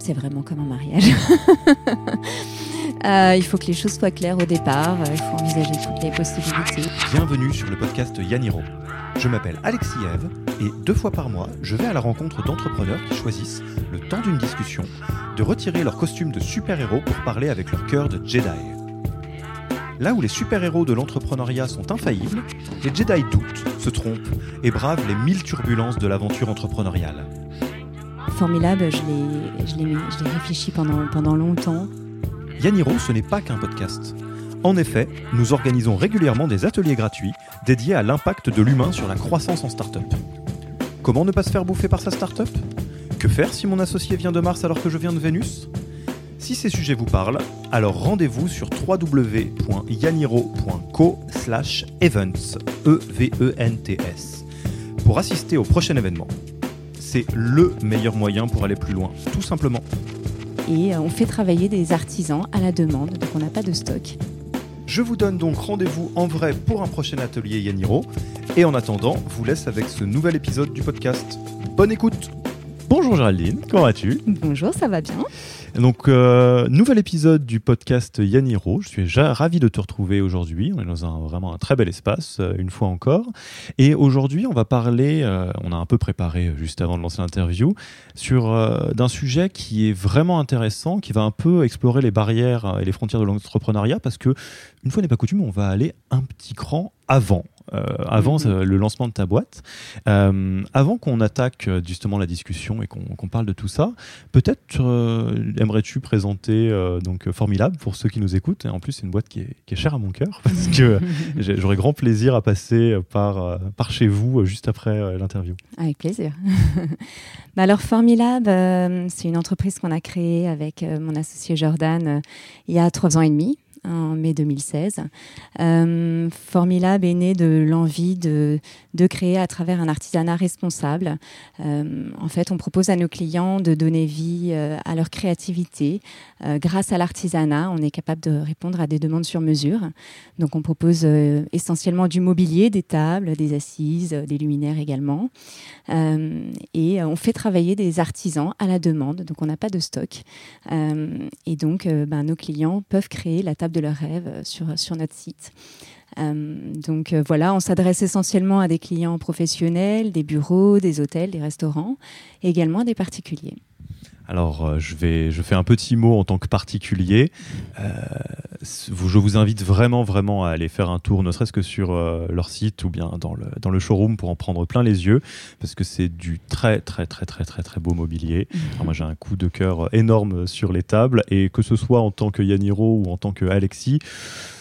c'est vraiment comme un mariage. Euh, il faut que les choses soient claires au départ, il faut envisager toutes les possibilités. Bienvenue sur le podcast Yaniro. Je m'appelle Alexis Eve et deux fois par mois, je vais à la rencontre d'entrepreneurs qui choisissent, le temps d'une discussion, de retirer leur costume de super-héros pour parler avec leur cœur de Jedi. Là où les super-héros de l'entrepreneuriat sont infaillibles, les Jedi doutent, se trompent et bravent les mille turbulences de l'aventure entrepreneuriale. Formidable, je l'ai réfléchi pendant, longtemps. Yaniro, ce n'est pas qu'un podcast. En effet, nous organisons régulièrement des ateliers gratuits dédiés à l'impact de l'humain sur la croissance en start-up. Comment ne pas se faire bouffer par sa start-up? Que faire si mon associé vient de Mars alors que je viens de Vénus? Si ces sujets vous parlent, alors rendez-vous sur www.yaniro.co/events e v -E -N -T -S, pour assister au prochain événement. C'est le meilleur moyen pour aller plus loin, tout simplement et euh, on fait travailler des artisans à la demande, donc on n'a pas de stock. Je vous donne donc rendez-vous en vrai pour un prochain atelier Yaniro. Et en attendant, vous laisse avec ce nouvel épisode du podcast. Bonne écoute Bonjour Géraldine, comment vas-tu? Bonjour, ça va bien. Donc, euh, nouvel épisode du podcast Yaniro. Je suis ravi de te retrouver aujourd'hui. On est dans un, vraiment un très bel espace, euh, une fois encore. Et aujourd'hui, on va parler, euh, on a un peu préparé juste avant de lancer l'interview, sur d'un sujet qui est vraiment intéressant, qui va un peu explorer les barrières et les frontières de l'entrepreneuriat, parce que, une fois n'est pas coutume, on va aller un petit cran avant. Euh, avant mhm. le lancement de ta boîte. Euh, avant qu'on attaque euh, justement la discussion et qu'on parle de tout ça, peut-être aimerais-tu présenter donc Formidable pour ceux qui nous écoutent. Et en plus, c'est une boîte qui est, qui est, chère à mon cœur parce que j'aurais grand plaisir à passer par, par chez vous juste après l'interview. Avec plaisir. bah alors Formilab, c'est une entreprise qu'on a créée avec mon associé Jordan il y a trois ans et demi en mai 2016. Euh, Formilab est né de l'envie de, de, créer à travers un artisanat responsable. Euh, en fait, on propose à nos clients de donner vie euh, à leur créativité. Euh, grâce à l'artisanat, on est capable de répondre à des demandes sur mesure. Donc, on propose essentiellement du mobilier, des tables, des assises, des luminaires également. et on fait travailler des artisans à la demande. Donc, on n'a pas de stock. et donc, ben, nos clients peuvent créer la table de leurs rêves euh, sur, notre site. Euh, donc euh, voilà, on s'adresse essentiellement à des clients professionnels, des bureaux, des hôtels, des restaurants, également des particuliers. Alors, je, vais, je fais un petit mot en tant que particulier. je vous invite vraiment, vraiment à aller faire un tour, ne serait-ce que sur leur site ou bien dans le, dans le showroom pour en prendre plein les yeux, parce que c'est du très, très, très, très, très, très beau mobilier. Moi, j'ai un coup de cœur énorme sur les tables, et que ce soit en tant que Yaniro ou en tant que Alexis,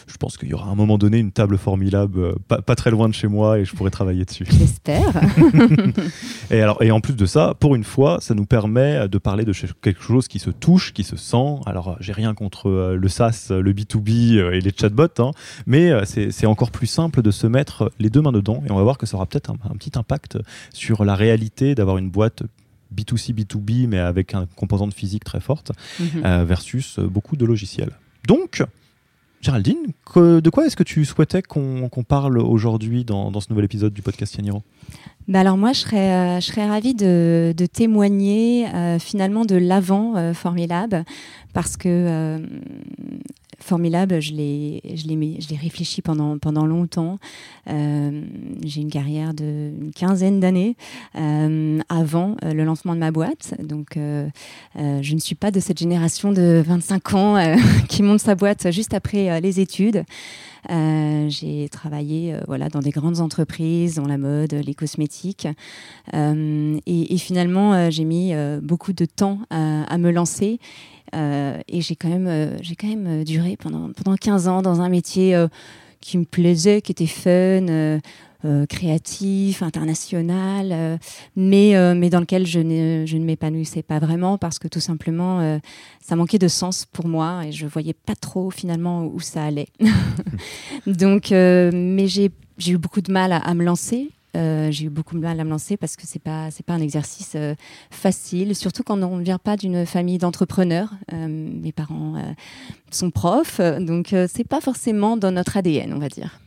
je pense qu'il y aura à un moment donné une table formidable euh, pas, très loin de chez moi et je pourrai travailler dessus. J'espère. et, alors, et en plus de ça, pour une fois, ça nous permet de parler de quelque chose qui se touche, qui se sent. Alors, j'ai rien contre euh, le SaaS, le B2B euh, et les chatbots, hein, mais c'est encore plus simple de se mettre les deux mains dedans et on va voir que ça aura peut-être un, petit impact sur la réalité d'avoir une boîte B2C, B2B, mais avec un composante physique très forte, mhm. versus beaucoup de logiciels. Donc, Géraldine, de quoi est-ce que tu souhaitais qu'on parle aujourd'hui dans, ce nouvel épisode du podcast Yaniro? Bah alors moi, je serais, euh, ravie de, témoigner euh, finalement de l'avant euh, Formilab parce que formidable. Je l'ai, réfléchi pendant, pendant longtemps. Euh, j'ai une carrière de une quinzaine d'années euh, avant euh, le lancement de ma boîte. Donc, je ne suis pas de cette génération de 25 ans qui monte sa boîte juste après les études. j'ai travaillé voilà, dans des grandes entreprises, dans la mode, les cosmétiques. Et, finalement, j'ai mis beaucoup de temps à me lancer. Euh, et j'ai quand même, euh, euh, duré pendant, pendant 15 ans dans un métier qui me plaisait, qui était fun. créatif, international, mais, dans lequel je ne, ne m'épanouissais pas vraiment parce que tout simplement, ça manquait de sens pour moi et je voyais pas trop finalement où ça allait. Donc, mais j'ai eu beaucoup de mal à me lancer. Euh, j'ai eu beaucoup de mal à me lancer parce que c'est pas pas un exercice euh, facile, surtout quand on ne vient pas d'une famille d'entrepreneurs. Euh, mes parents sont profs, donc c'est pas forcément dans notre ADN, on va dire.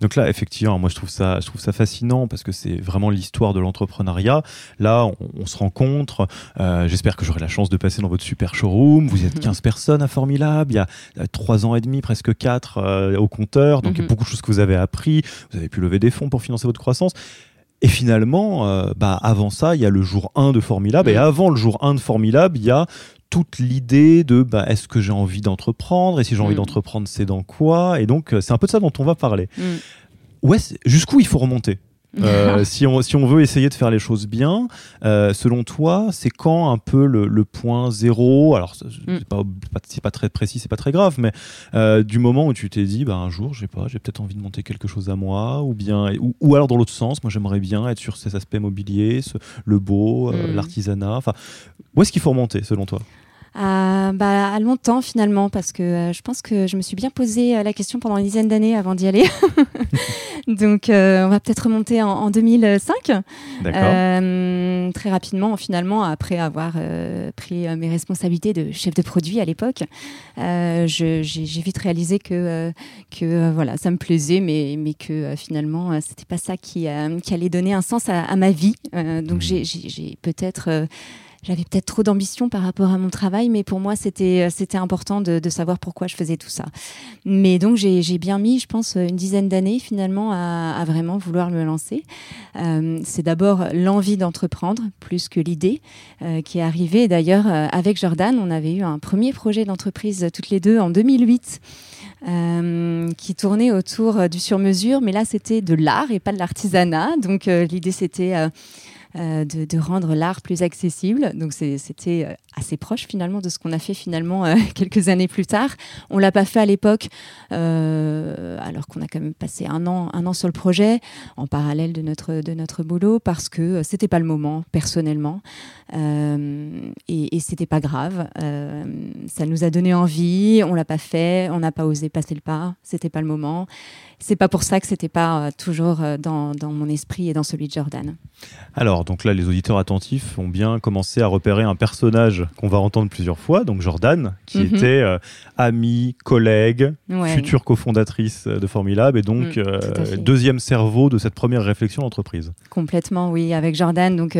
Donc là, effectivement, moi je trouve ça, je trouve ça fascinant parce que c'est vraiment l'histoire de l'entrepreneuriat. Là, on, se rencontre. Euh, j'espère que j'aurai la chance de passer dans votre super showroom. Vous êtes 15 personnes à Formidable. Il y a 3 ans et demi, presque 4 euh, au compteur. Donc il y a mhm. beaucoup de choses que vous avez appris. Vous avez pu lever des fonds pour financer votre croissance. Et finalement, euh, bah, avant ça, il y a le jour 1 de Formilab. Et mm. avant le jour 1 de Formilab, il y a toute l'idée de bah, est-ce que j'ai envie d'entreprendre? Et si j'ai envie mm. d'entreprendre, c'est dans quoi? Et donc, euh, c'est un peu de ça dont on va parler. Mm. Ouais, jusqu'où il faut remonter? Euh, si, on, si on veut essayer de faire les choses bien, euh, selon toi, c'est quand un peu le, point zéro? Alors, mm. c'est pas, pas, très précis, c'est pas très grave, mais euh, du moment où tu t'es dit, bah, un jour, j'ai pas, j'ai peut-être envie de monter quelque chose à moi, ou bien, ou, alors dans l'autre sens, moi j'aimerais bien être sur ces aspects mobiliers, le beau, mm. l'artisanat. Enfin, où est-ce qu'il faut remonter selon toi? À, bah, à longtemps finalement, parce que euh, je pense que je me suis bien posé euh, la question pendant une dizaine d'années avant d'y aller. Donc euh, on va peut-être remonter en, 2005. très rapidement, finalement, après avoir pris mes responsabilités de chef de produit à l'époque, j'ai vite réalisé que, que voilà, ça me plaisait, mais, mais que finalement, c'était pas ça qui, qui, allait donner un sens à, à ma vie. donc mmh. j'ai peut-être j'avais peut-être trop d'ambition par rapport à mon travail, mais pour moi, c'était, euh, c'était important de, savoir pourquoi je faisais tout ça. Mais donc, j'ai, bien mis, je pense, une dizaine d'années finalement à, vraiment vouloir me lancer. Euh, c'est d'abord l'envie d'entreprendre plus que l'idée euh, qui est arrivée. D'ailleurs, avec Jordan, on avait eu un premier projet d'entreprise toutes les deux en 2008. qui tournait autour du sur-mesure, mais là c'était de l'art et pas de l'artisanat. Donc l'idée c'était de, rendre l'art plus accessible. Donc c'était euh, assez proche finalement de ce qu'on a fait finalement euh, quelques années plus tard. On l'a pas fait à l'époque, alors qu'on a quand même passé un an, un an sur le projet en parallèle de notre, de notre boulot parce que c'était pas le moment personnellement et, et c'était pas grave. ça nous a donné envie, on l'a pas fait, on n'a pas osé passer le pas, c'était pas le moment c'est pas pour ça que c'était pas euh, toujours euh, dans, mon esprit et dans celui de Jordan. Alors, donc là, les auditeurs attentifs ont bien commencé à repérer un personnage qu'on va entendre plusieurs fois, donc Jordan, qui mhm. était euh, amie, collègue, future cofondatrice de Formilab et donc mm, deuxième cerveau de cette première réflexion d'entreprise. Complètement, oui, avec Jordan. Donc,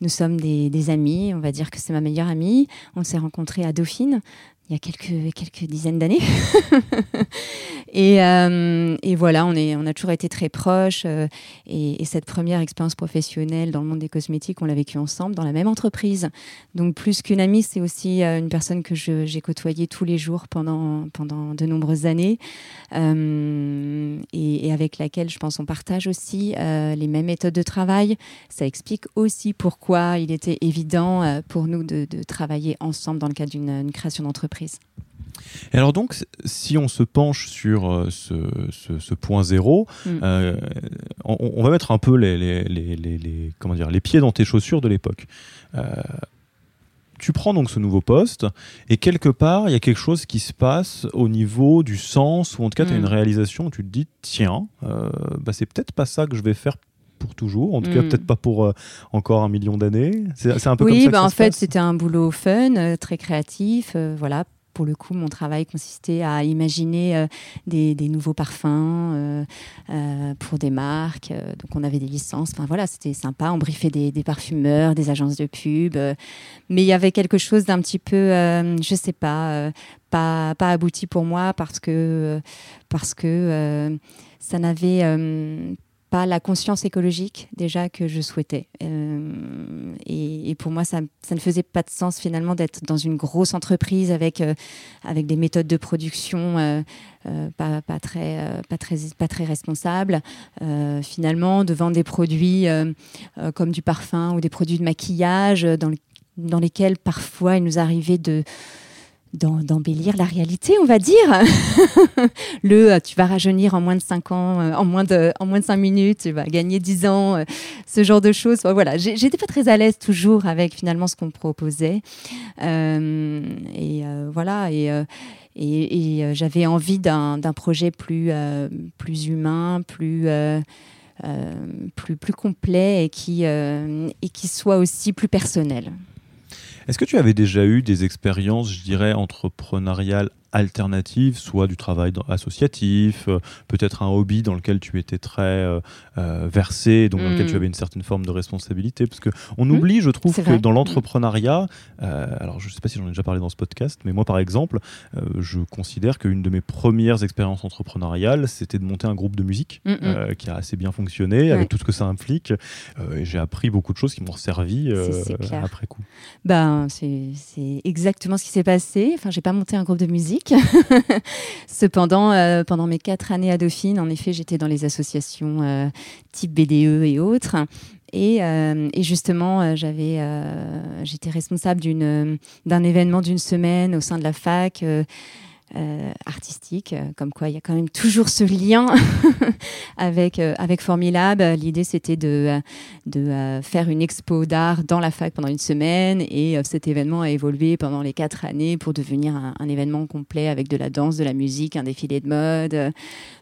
nous sommes des, amis, on va dire que c'est ma meilleure amie. On s'est rencontrés à Dauphine, il y a quelques, quelques dizaines d'années. et, euh, et, voilà, on, est, on a toujours été très proches. Euh, et, cette première expérience professionnelle dans le monde des cosmétiques, on l'a vécue ensemble dans la même entreprise. Donc plus qu'une amie, c'est aussi euh, une personne que j'ai côtoyée tous les jours pendant, pendant de nombreuses années. Et, avec laquelle, je pense, on partage aussi les mêmes méthodes de travail. Ça explique aussi pourquoi il était évident pour nous de, de travailler ensemble dans le cadre d'une création d'entreprise. Et alors donc, si on se penche sur euh, ce, point zéro, mm. euh, on, va mettre un peu les, les, comment dire, les pieds dans tes chaussures de l'époque. Euh, tu prends donc ce nouveau poste et quelque part, il y a quelque chose qui se passe au niveau du sens, ou en tout cas, tu as une mm. réalisation où tu te dis, tiens, bah, c'est peut-être pas ça que je vais faire pour toujours, en tout cas mm. peut-être pas pour encore un million d'années. C'est un peu oui, comme ça. Bah en fait, c'était un boulot fun, très créatif, voilà, pour le coup, mon travail consistait à imaginer euh, des, nouveaux parfums euh, euh, pour des marques. donc, on avait des licences. Enfin, voilà, c'était sympa. On briefait des, parfumeurs, des agences de pub. mais il y avait quelque chose d'un petit peu, je sais pas, pas, pas abouti pour moi parce que, parce que ça n'avait la conscience écologique déjà que je souhaitais. Euh, et, pour moi, ça, ça, ne faisait pas de sens finalement d'être dans une grosse entreprise avec, euh, avec des méthodes de production euh, pas, pas, très, pas, très, pas très responsables. finalement, de vendre des produits comme du parfum ou des produits de maquillage dans, dans lesquels parfois il nous arrivait de d'embellir la réalité, on va dire. le euh, tu vas rajeunir en moins de 5 ans, euh, en, moins de, en moins de 5 minutes, tu vas gagner 10 ans, euh, ce genre de choses. voilà, j'étais pas très à l'aise toujours avec finalement ce qu'on proposait. et voilà, et, et, j'avais envie d'un projet plus, plus humain, plus. plus, plus complet et qui, et qui soit aussi plus personnel. Est-ce que tu avais déjà eu des expériences, je dirais, entrepreneuriales alternatives, soit du travail associatif, euh, peut-être un hobby dans lequel tu étais très euh, euh, versé, donc dans lequel tu mm. avais une certaine forme de responsabilité. Parce qu'on mm. oublie, je trouve, que dans l'entrepreneuriat, alors je ne sais pas si j'en ai déjà parlé dans ce podcast, mais moi par exemple, je considère qu'une de mes premières expériences entrepreneuriales, c'était de monter un groupe de musique mm, qui a assez bien fonctionné, avec tout ce que ça implique. et j'ai appris beaucoup de choses qui m'ont servi après coup. Ben, c'est exactement ce qui s'est passé. Enfin, j'ai pas monté un groupe de musique. Cependant, euh, pendant mes quatre années à Dauphine, en effet, j'étais dans les associations euh, type BDE et autres. Et, euh, justement, j'étais responsable d'un événement d'une semaine au sein de la fac. Euh, artistique, euh, comme quoi il y a quand même toujours ce lien avec, euh, avec Formilab. L'idée, c'était de, de faire une expo d'art dans la fac pendant une semaine et cet événement a évolué pendant les quatre années pour devenir un, événement complet avec de la danse, de la musique, un défilé de mode.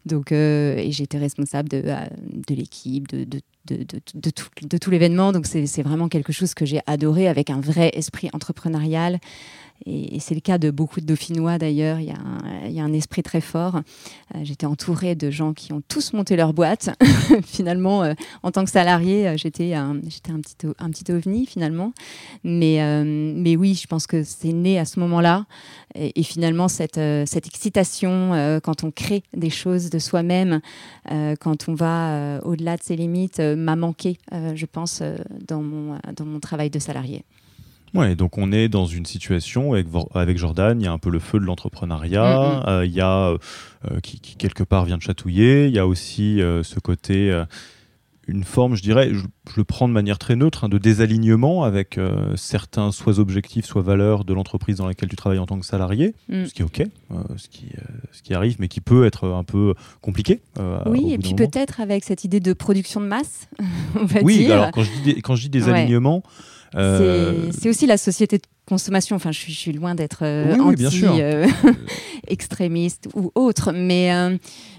Donc, et j'étais responsable de, de l'équipe, de, de de, tout, l'événement. Donc c'est vraiment quelque chose que j'ai adoré avec un vrai esprit entrepreneurial. Et, c'est le cas de beaucoup de Dauphinois d'ailleurs. Il, y a un esprit très fort. Euh, j'étais entourée de gens qui ont tous monté leur boîte. finalement, euh, en tant que salarié, euh, j'étais un, petit, un ovni finalement. Mais, oui, je pense que c'est né à ce moment-là. Et, finalement, cette excitation quand on crée des choses de soi-même, quand on va au-delà de ses limites, m'a manqué, je pense, dans, mon, dans mon travail de salarié. Ouais, donc on est dans une situation avec, avec Jordan, il y a un peu le feu de l'entrepreneuriat, euh, il y a euh, euh, qui, quelque part vient de chatouiller, il y a aussi ce côté, une forme, je dirais, je, le prends de manière très neutre, hein, de désalignement avec certains soit objectifs, soit valeurs de l'entreprise dans laquelle tu travailles en tant que salarié, mm. ce qui est ok, ce, qui, ce qui arrive, mais qui peut être un peu compliqué. oui, et puis peut-être avec cette idée de production de masse, on va oui, alors quand je dis, quand je dis désalignement, euh, c'est aussi la société de consommation. Enfin, je suis, loin d'être euh, anti-extrémiste euh, ou autre, mais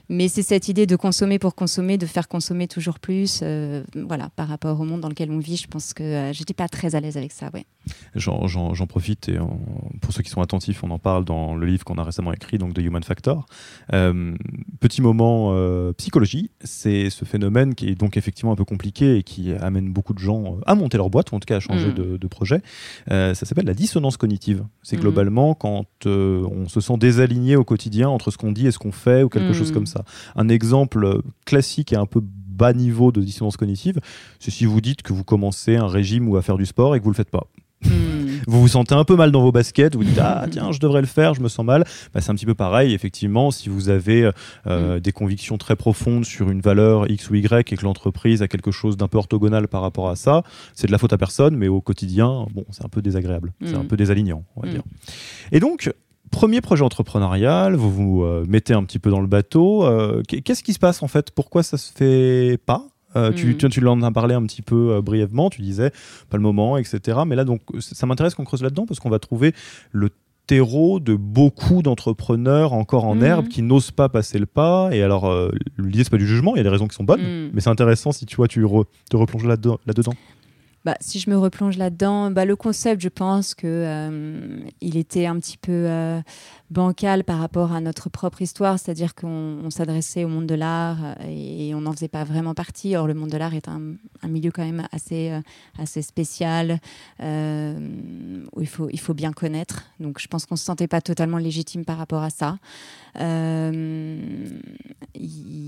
mais c'est cette idée de consommer pour consommer, de faire consommer toujours plus. Euh, voilà, par rapport au monde dans lequel on vit, je pense que euh, j'étais pas très à l'aise avec ça. Ouais. J'en profite et pour ceux qui sont attentifs, on en parle dans le livre qu'on a récemment écrit, donc de Human Factor. Euh, petit moment psychologie, c'est ce phénomène qui est donc effectivement un peu compliqué et qui amène beaucoup de gens à monter leur boîte ou en tout cas à changer mm. de, projet. ça s'appelle la dissonance cognitive. C'est mm. globalement quand on se sent désaligné au quotidien entre ce qu'on dit et ce qu'on fait ou quelque chose mm. comme ça. Un exemple classique et un peu bas niveau de dissonance cognitive, c'est si vous dites que vous commencez un régime ou à faire du sport et que vous le faites pas. Hmm. Vous vous sentez un peu mal dans vos baskets, vous dites ah tiens je devrais le faire, je me sens mal. Bah, c'est un petit peu pareil effectivement si vous avez euh, hmm. des convictions très profondes sur une valeur X ou Y et que l'entreprise a quelque chose d'un peu orthogonal par rapport à ça, c'est de la faute à personne, mais au quotidien bon c'est un peu désagréable, c'est un hmm. peu désalignant on va dire. Et donc premier projet entrepreneurial, vous vous euh, mettez un petit peu dans le bateau. Euh, qu'est-ce qui se passe en fait? Pourquoi ça se fait pas? Euh, tu, mm. tu, tu l'en as parlé un petit peu brièvement, tu disais pas le moment, etc. Mais là, donc, ça m'intéresse qu'on creuse là-dedans parce qu'on va trouver le terreau de beaucoup d'entrepreneurs encore en mm. herbe qui n'osent pas passer le pas. Et alors, l'idée, c'est pas du jugement, il y a des raisons qui sont bonnes, mm. mais c'est intéressant si tu vois, tu te replonges là-dedans. là dedans bah, si je me replonge là-dedans, bah, le concept, je pense que euh, il était un petit peu euh, bancal par rapport à notre propre histoire, c'est-à-dire qu'on s'adressait au monde de l'art euh, et, on n'en faisait pas vraiment partie. Or, le monde de l'art est un, milieu quand même assez, assez spécial où il faut, il faut bien connaître. Donc, je pense qu'on se sentait pas totalement légitime par rapport à ça. Il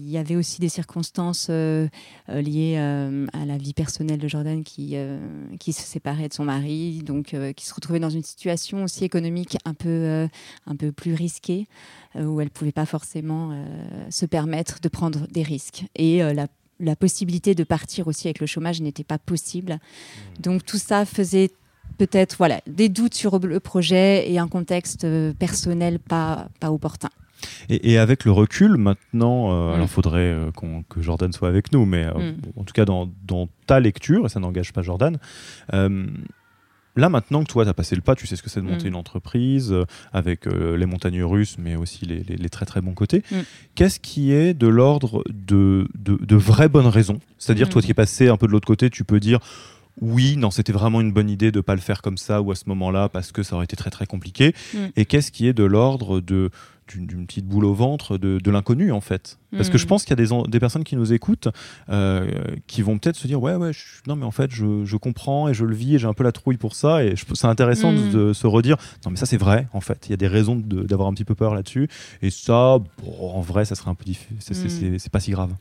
y avait aussi des circonstances liées à la vie personnelle de Jordan qui euh, qui se séparait de son mari, donc euh, qui se retrouvait dans une situation aussi économique un peu, euh, un peu plus risquée, où elle ne pouvait pas forcément se permettre de prendre des risques. Et la, la, possibilité de partir aussi avec le chômage n'était pas possible. Mmh. Donc tout ça faisait peut-être voilà, des doutes sur le projet et un contexte personnel pas, pas opportun. Et, avec le recul, maintenant, euh, alors il faudrait euh, que Jordan soit avec nous, mais euh, mm. en tout cas dans, ta lecture, et ça n'engage pas Jordan, là maintenant que toi, tu as passé le pas, tu sais ce que c'est de monter mm. une entreprise avec les montagnes russes, mais aussi les, très très bons côtés, mm. qu'est-ce qui est de l'ordre de, de, vraies bonnes raisons? C'est-à-dire, toi qui es passé un peu de l'autre côté, tu peux dire oui, non, c'était vraiment une bonne idée de ne pas le faire comme ça ou à ce moment-là parce que ça aurait été très très compliqué. Mm. Et qu'est-ce qui est de l'ordre de d'une petite boule au ventre de, de l'inconnu en fait? Parce que Mm. je pense qu'il y a des, personnes qui nous écoutent euh, qui vont peut-être se dire ouais ouais je- non mais en fait je, je comprends et je le vis et j'ai un peu la trouille pour ça et c'est intéressant Mm. de, se redire non mais ça c'est vrai en fait il y a des raisons de- d'avoir un petit peu peur là-dessus et ça bon, en vrai ça serait un peu difficile c'est pas si grave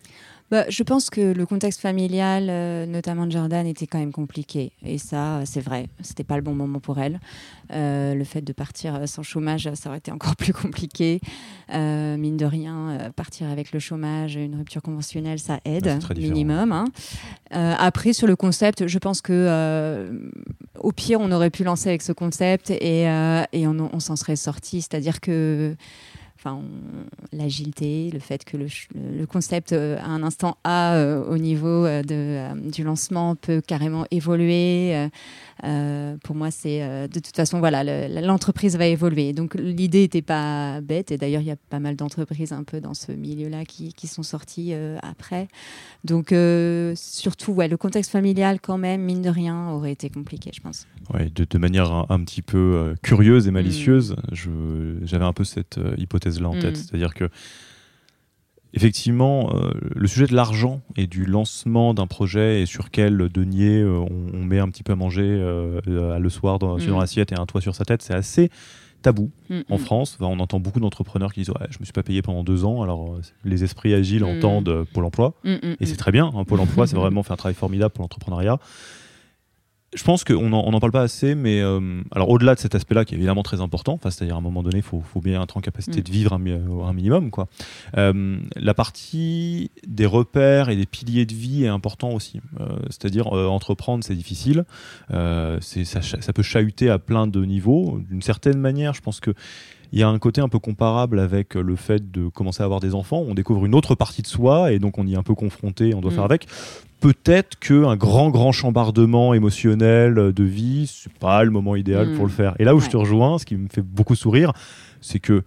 Bah, je pense que le contexte familial, euh, notamment de Jordan, était quand même compliqué. Et ça, c'est vrai. C'était pas le bon moment pour elle. Euh, le fait de partir euh, sans chômage, ça aurait été encore plus compliqué. Euh, mine de rien, partir avec le chômage, une rupture conventionnelle, ça aide, très différent. minimum. hein. Après, sur le concept, je pense que au pire, on aurait pu lancer avec ce concept et, et on, on s'en serait sorti. C'est-à-dire que l'agilité, le fait que le, le concept euh, à un instant A euh, au niveau euh, du lancement peut carrément évoluer. Euh, pour moi, c'est euh, de toute façon, voilà, le- l'entreprise va évoluer. Donc l'idée n'était pas bête. Et d'ailleurs, il y a pas mal d'entreprises un peu dans ce milieu-là qui, qui sont sorties euh, après. Donc surtout, ouais, le contexte familial, quand même, mine de rien, aurait été compliqué, je pense. Ouais, de, de manière un, un petit peu curieuse et malicieuse, je- j'avais un peu cette hypothèse-là en Mm. tête. C'est-à-dire que, effectivement, euh, le sujet de l'argent et du lancement d'un projet et sur quel denier euh, on, on met un petit peu à manger euh, le soir dans, sur Mm. l'assiette et un toit sur sa tête, c'est assez tabou Mm, en mm. France. Enfin, on entend beaucoup d'entrepreneurs qui disent ouais, Je me suis pas payé pendant deux ans. Alors, les esprits agiles Mm. entendent Pôle emploi. Et c'est très bien. hein, Pôle emploi, c'est vraiment fait un travail formidable pour l'entrepreneuriat. Je pense qu'on n'en on en parle pas assez, mais euh, alors au-delà de cet aspect-là qui est évidemment très important, c'est-à-dire à un moment donné, il faut, faut bien être en capacité Mm. de vivre un, mi- un minimum. Quoi. Euh, la partie des repères et des piliers de vie est important aussi. Euh, c'est-à-dire entreprendre, c'est difficile. C'est- ça, ça peut chahuter à plein de niveaux. D'une certaine manière, je pense que il y a un côté un peu comparable avec le fait de commencer à avoir des enfants. On découvre une autre partie de soi et donc on y est un peu confronté, on doit Mm. faire avec. Peut-être qu'un grand, grand chambardement émotionnel de vie, c'est pas le moment idéal Mm. pour le faire. Et là où je te rejoins, ce qui me fait beaucoup sourire, c'est que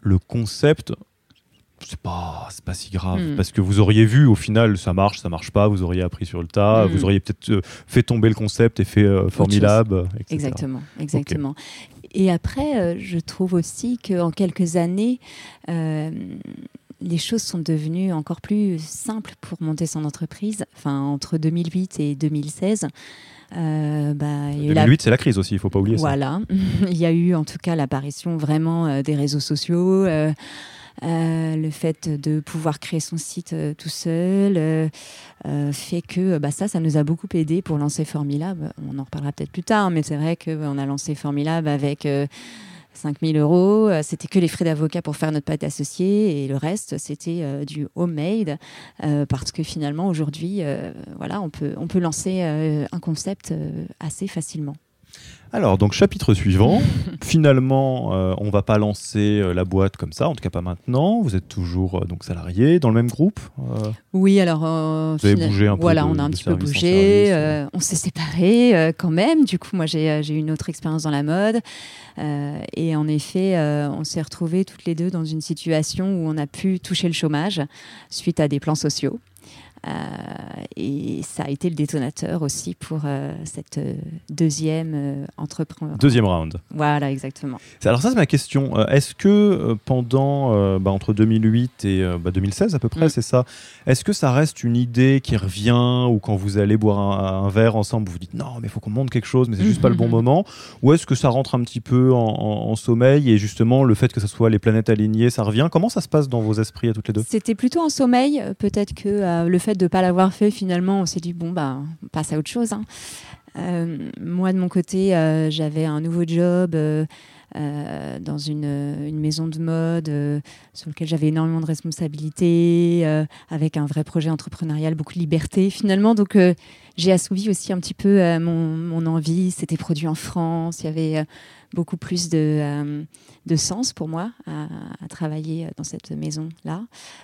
le concept, c'est pas, c'est pas si grave. Mm. Parce que vous auriez vu, au final, ça marche, ça marche pas, vous auriez appris sur le tas, Mm. vous auriez peut-être euh, fait tomber le concept et fait euh, formidable, etc. Exactement, exactement. Et après, euh, je trouve aussi qu'en quelques années, euh, les choses sont devenues encore plus simples pour monter son entreprise. Enfin, entre 2008 et 2016, euh, bah, il y a eu la 2008, c'est la crise aussi, il faut pas oublier ça. voilà. Il y a eu en tout cas l'apparition vraiment euh, des réseaux sociaux, euh, le fait de pouvoir créer son site euh, tout seul euh, euh, fait que bah, ça, ça nous a beaucoup aidé pour lancer Formilab. On en reparlera peut-être plus tard, mais c'est vrai qu'on a lancé Formilab avec... euh, 5000 euros, Euh, c'était que les frais d'avocat pour faire notre pâte associée et le reste c'était euh, du homemade euh, parce que finalement aujourd'hui euh, voilà on peut on peut lancer euh, un concept euh, assez facilement. Alors, donc, chapitre suivant. Finalement, euh, on va pas lancer euh, la boîte comme ça, en tout cas pas maintenant. Vous êtes toujours euh, donc salarié dans le même groupe. euh, Oui, alors Vous avez bougé un peu Voilà, de- on a un petit peu bougé. service, on s'est séparés quand même. Du coup, moi, j'ai j'ai eu une autre expérience dans la mode. Et en effet, on s'est retrouvés toutes les deux dans une situation où on a pu toucher le chômage suite à des plans sociaux. Euh, et ça a été le détonateur aussi pour euh, cette euh, deuxième entrepreneur. Deuxième round. Voilà, exactement. Alors ça, c'est ma question. Est-ce que pendant, bah, entre 2008 et euh, bah, 2016 à peu près, Mm. c'est ça, est-ce que ça reste une idée qui revient ou quand vous allez boire un, un verre ensemble, vous vous dites non, mais il faut qu'on monte quelque chose, mais c'est juste pas le bon Mhm. moment? Ou est-ce que ça rentre un petit peu en, en- en sommeil et justement le fait que ce soit les planètes alignées, ça revient? Comment ça se passe dans vos esprits à toutes les deux? C'était plutôt en sommeil. Peut-être que euh, le fait de ne pas l'avoir fait, finalement, on s'est dit, bon, bah, on passe à autre chose. hein. Euh, moi, de mon côté, euh, j'avais un nouveau job euh, dans une, une maison de mode sur lequel j'avais énormément de responsabilités, avec un vrai projet entrepreneurial, beaucoup de liberté, finalement. Donc, j'ai assouvi aussi un petit peu mon, mon envie. C'était produit en France. Il y avait beaucoup plus de, euh, de sens pour moi à, à travailler dans cette maison-là.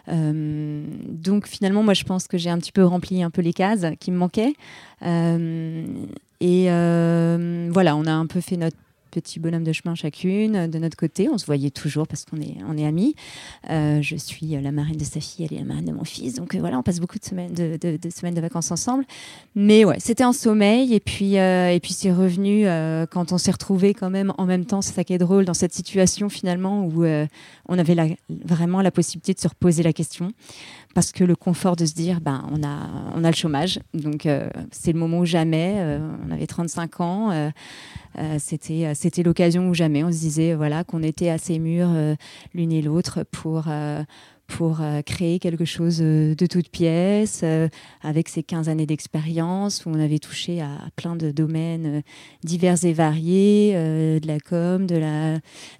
Euh, donc finalement, moi, je pense que j'ai un petit peu rempli un peu les cases qui me manquaient. Euh, et voilà, on a un peu fait notre petit bonhomme de chemin chacune de notre côté. On se voyait toujours parce qu'on est, on est amis. je suis la marraine de sa fille, elle est la marraine de mon fils. Donc voilà, on passe beaucoup de semaines de, semaines de vacances ensemble. Mais ouais, c'était en sommeil. Et puis, et puis c'est revenu quand on s'est retrouvés quand même en même temps. C'est ça qui est drôle dans cette situation finalement où on avait vraiment la possibilité de se reposer la question parce que le confort de se dire, ben, on, a, on a le chômage, donc euh, c'est le moment ou jamais. Euh, on avait 35 ans, euh, c'était, c'était l'occasion ou jamais. On se disait voilà, qu'on était assez mûrs l'une et l'autre pour, pour euh, créer quelque chose euh, de toute pièce, euh, avec ces 15 années d'expérience où on avait touché à, plein de domaines divers et variés, de la com, de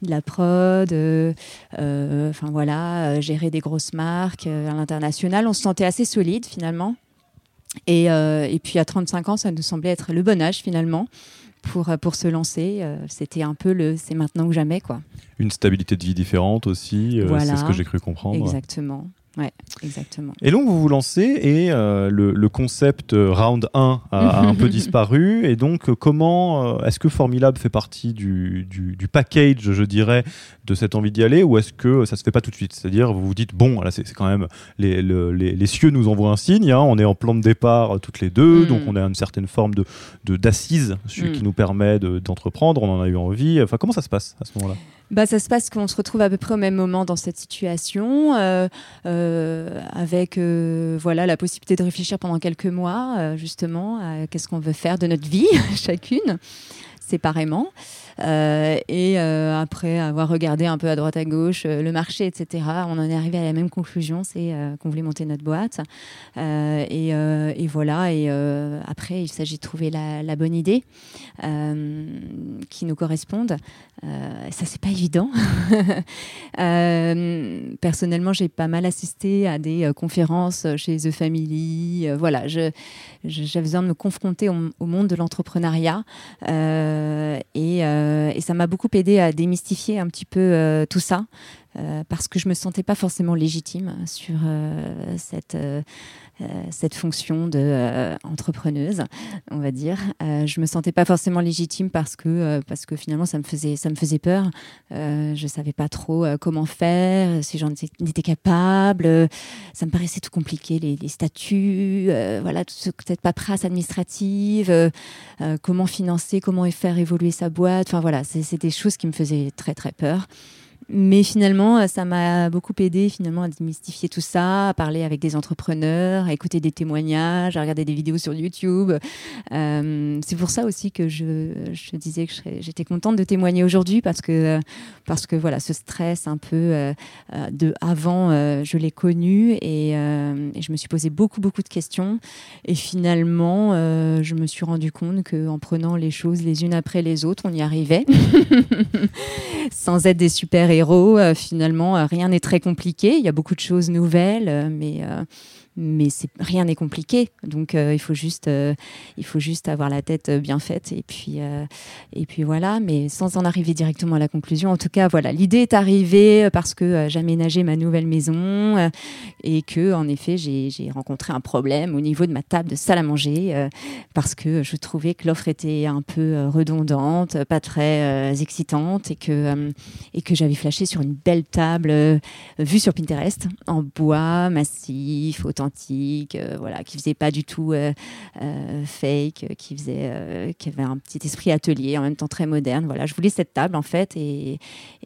la, prod, voilà, gérer des grosses marques à l'international. On se sentait assez solide finalement. Et, puis à 35 ans, ça nous semblait être le bon âge finalement pour, pour se lancer. C'était un peu le c'est maintenant ou jamais quoi une stabilité de vie différente aussi. Euh, c'est ce que j'ai cru comprendre. Exactement. Ouais, exactement. Et donc vous vous lancez et euh, le, concept euh, round 1 a, un peu disparu. Et donc comment est-ce que Formilab fait partie du, du, package, je dirais, de cette envie d'y aller ou est-ce que ça se fait pas tout de suite? C'est-à-dire vous vous dites bon, là c'est quand même les, les, cieux nous envoient un signe, hein, on est en plan de départ toutes les deux, hmm. donc on a une certaine forme de d'assise de, qui nous permet d'entreprendre, on en a eu envie. Enfin comment ça se passe à ce moment-là? Bah, ça se passe qu'on se retrouve à peu près au même moment dans cette situation, euh, euh, avec euh, voilà la possibilité de réfléchir pendant quelques mois, justement, à qu'est-ce qu'on veut faire de notre vie, chacune, séparément. Euh, et euh, après avoir regardé un peu à droite à gauche euh, le marché, etc., on en est arrivé à la même conclusion, c'est qu'on voulait monter notre boîte. Et, voilà. Et après, il s'agit de trouver la, bonne idée qui nous corresponde. ça, c'est pas évident. personnellement, j'ai pas mal assisté à des conférences chez The Family. voilà, j'avais besoin de me confronter au, monde de l'entrepreneuriat. Et ça m'a beaucoup aidé à démystifier un petit peu euh, tout ça, euh, parce que je me sentais pas forcément légitime sur cette euh, cette fonction de euh, entrepreneuse, on va dire. Euh, je me sentais pas forcément légitime parce que parce que finalement ça me faisait ça me faisait peur. je savais pas trop comment faire, si j'en étais capable. ça me paraissait tout compliqué les, les statuts, voilà toute cette paperasse administrative, comment financer, comment faire évoluer sa boîte. Enfin voilà, c'est des choses qui me faisaient très très peur. Mais finalement, euh, ça m'a beaucoup aidé finalement à démystifier tout ça, à parler avec des entrepreneurs, à écouter des témoignages, à regarder des vidéos sur YouTube. Euh, c'est pour ça aussi que je, je disais que j'étais contente de témoigner aujourd'hui parce que parce que voilà, ce stress un peu euh, de avant, je l'ai connu et, et, je me suis posé beaucoup beaucoup de questions et finalement, je me suis rendu compte que en prenant les choses les unes après les autres, on y arrivait sans être des super héros, euh, finalement, euh, rien n'est très compliqué. Il y a beaucoup de choses nouvelles, euh, mais mais rien n'est compliqué. Donc il faut juste il faut juste avoir la tête bien faite et puis et puis voilà. Mais sans en arriver directement à la conclusion. En tout cas, voilà, l'idée est arrivée parce que aménagé ma nouvelle maison et que en effet j'ai rencontré un problème au niveau de ma table de salle à manger parce que je trouvais que l'offre était un peu redondante, pas très excitante et que et que j'avais flashé sur une belle table euh, vue sur Pinterest en bois massif, authentique, euh, voilà, qui faisait pas du tout euh, fake, qui faisait, qui avait un petit esprit atelier, en même temps très moderne. Voilà, je voulais cette table en fait et,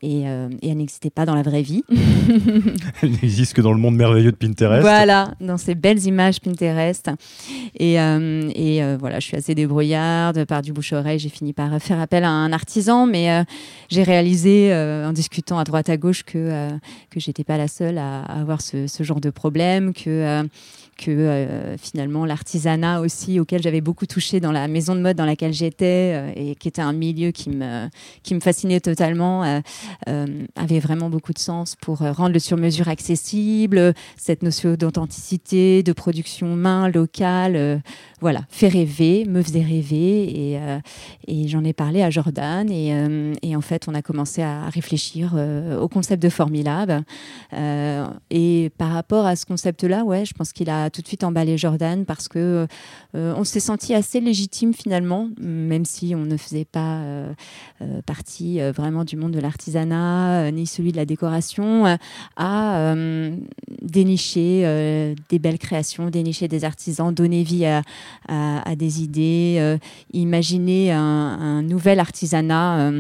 et, elle n'existait pas dans la vraie vie. elle n'existe que dans le monde merveilleux de Pinterest. Voilà, dans ces belles images Pinterest. Et, et voilà, je suis assez débrouillarde, par du bouche-oreille, j'ai fini par faire appel à un artisan, mais j'ai réalisé en discutant à droite à gauche que, euh, que j'étais pas la seule à, avoir ce, genre de problème, que, euh, time. Que euh, finalement l'artisanat aussi auquel j'avais beaucoup touché dans la maison de mode dans laquelle j'étais et qui était un milieu qui me, qui me fascinait totalement, avait vraiment beaucoup de sens pour rendre le sur-mesure accessible, cette notion d'authenticité, de production main locale, voilà, fait rêver, me faisait rêver et, j'en ai parlé à Jordan et, et, en fait on a commencé à réfléchir au concept de Formilab. Euh, et par rapport à ce concept-là, ouais, je pense qu'il a tout de suite emballé Jordan parce que on s'est senti assez légitime finalement, même si on ne faisait pas partie vraiment du monde de l'artisanat ni celui de la décoration, à dénicher des belles créations, dénicher des artisans, donner vie à, des idées, imaginer un, nouvel artisanat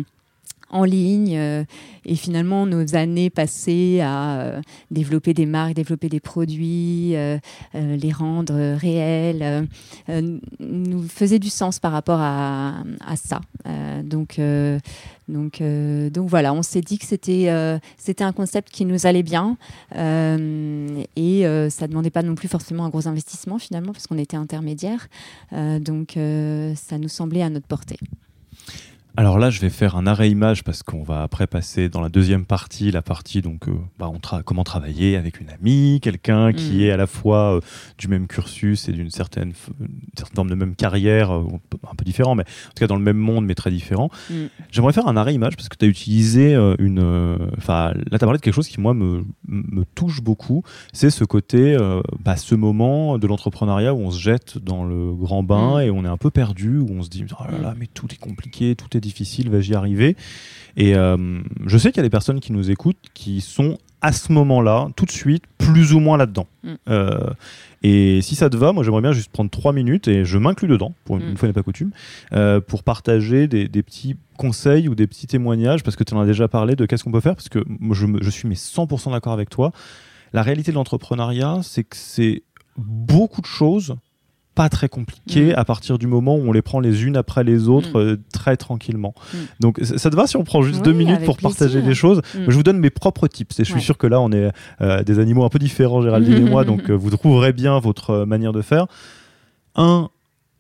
en ligne euh, et finalement nos années passées à euh, développer des marques, développer des produits, euh, les rendre réels, nous faisaient du sens par rapport à, à ça. donc, donc, donc voilà, on s'est dit que c'était c'était un concept qui nous allait bien et ça ne demandait pas non plus forcément un gros investissement finalement parce qu'on était intermédiaire. donc ça nous semblait à notre portée. Alors là, je vais faire un arrêt image parce qu'on va après passer dans la deuxième partie, la partie donc euh, bah, on comment travailler avec une amie, quelqu'un qui mm. est à la fois euh, du même cursus et d'une certaine, certaine, forme de même carrière, euh, un peu différent, mais en tout cas dans le même monde, mais très différent. Mm. J'aimerais faire un arrêt image parce que tu as utilisé une. Enfin, là, tu as parlé de quelque chose qui, moi, me, me touche beaucoup. C'est ce côté, bah, ce moment de l'entrepreneuriat où on se jette dans le grand bain mm. et on est un peu perdu, où on se dit, oh là là, mais tout est compliqué, tout est difficile, vais-y arriver? Et euh, je sais qu'il y a des personnes qui nous écoutent qui sont à ce moment-là, tout de suite, plus ou moins là-dedans. Mm. Euh, et si ça te va, moi j'aimerais bien juste prendre trois minutes, et je m'inclus dedans, pour une, mm. fois n'est pas coutume, euh, pour partager des, petits conseils ou des petits témoignages, parce que tu en as déjà parlé de qu'est-ce qu'on peut faire, parce que moi, je, je suis mais 100% d'accord avec toi. La réalité de l'entrepreneuriat, c'est que c'est beaucoup de choses pas très compliqué mm. à partir du moment où on les prend les unes après les autres mm. euh, très tranquillement. Mm. Donc ça te va si on prend juste deux minutes pour partager les choses Je vous donne mes propres tips et je suis sûr que là on est euh, des animaux un peu différents Géraldine et moi donc euh, vous trouverez bien votre manière de faire. Un,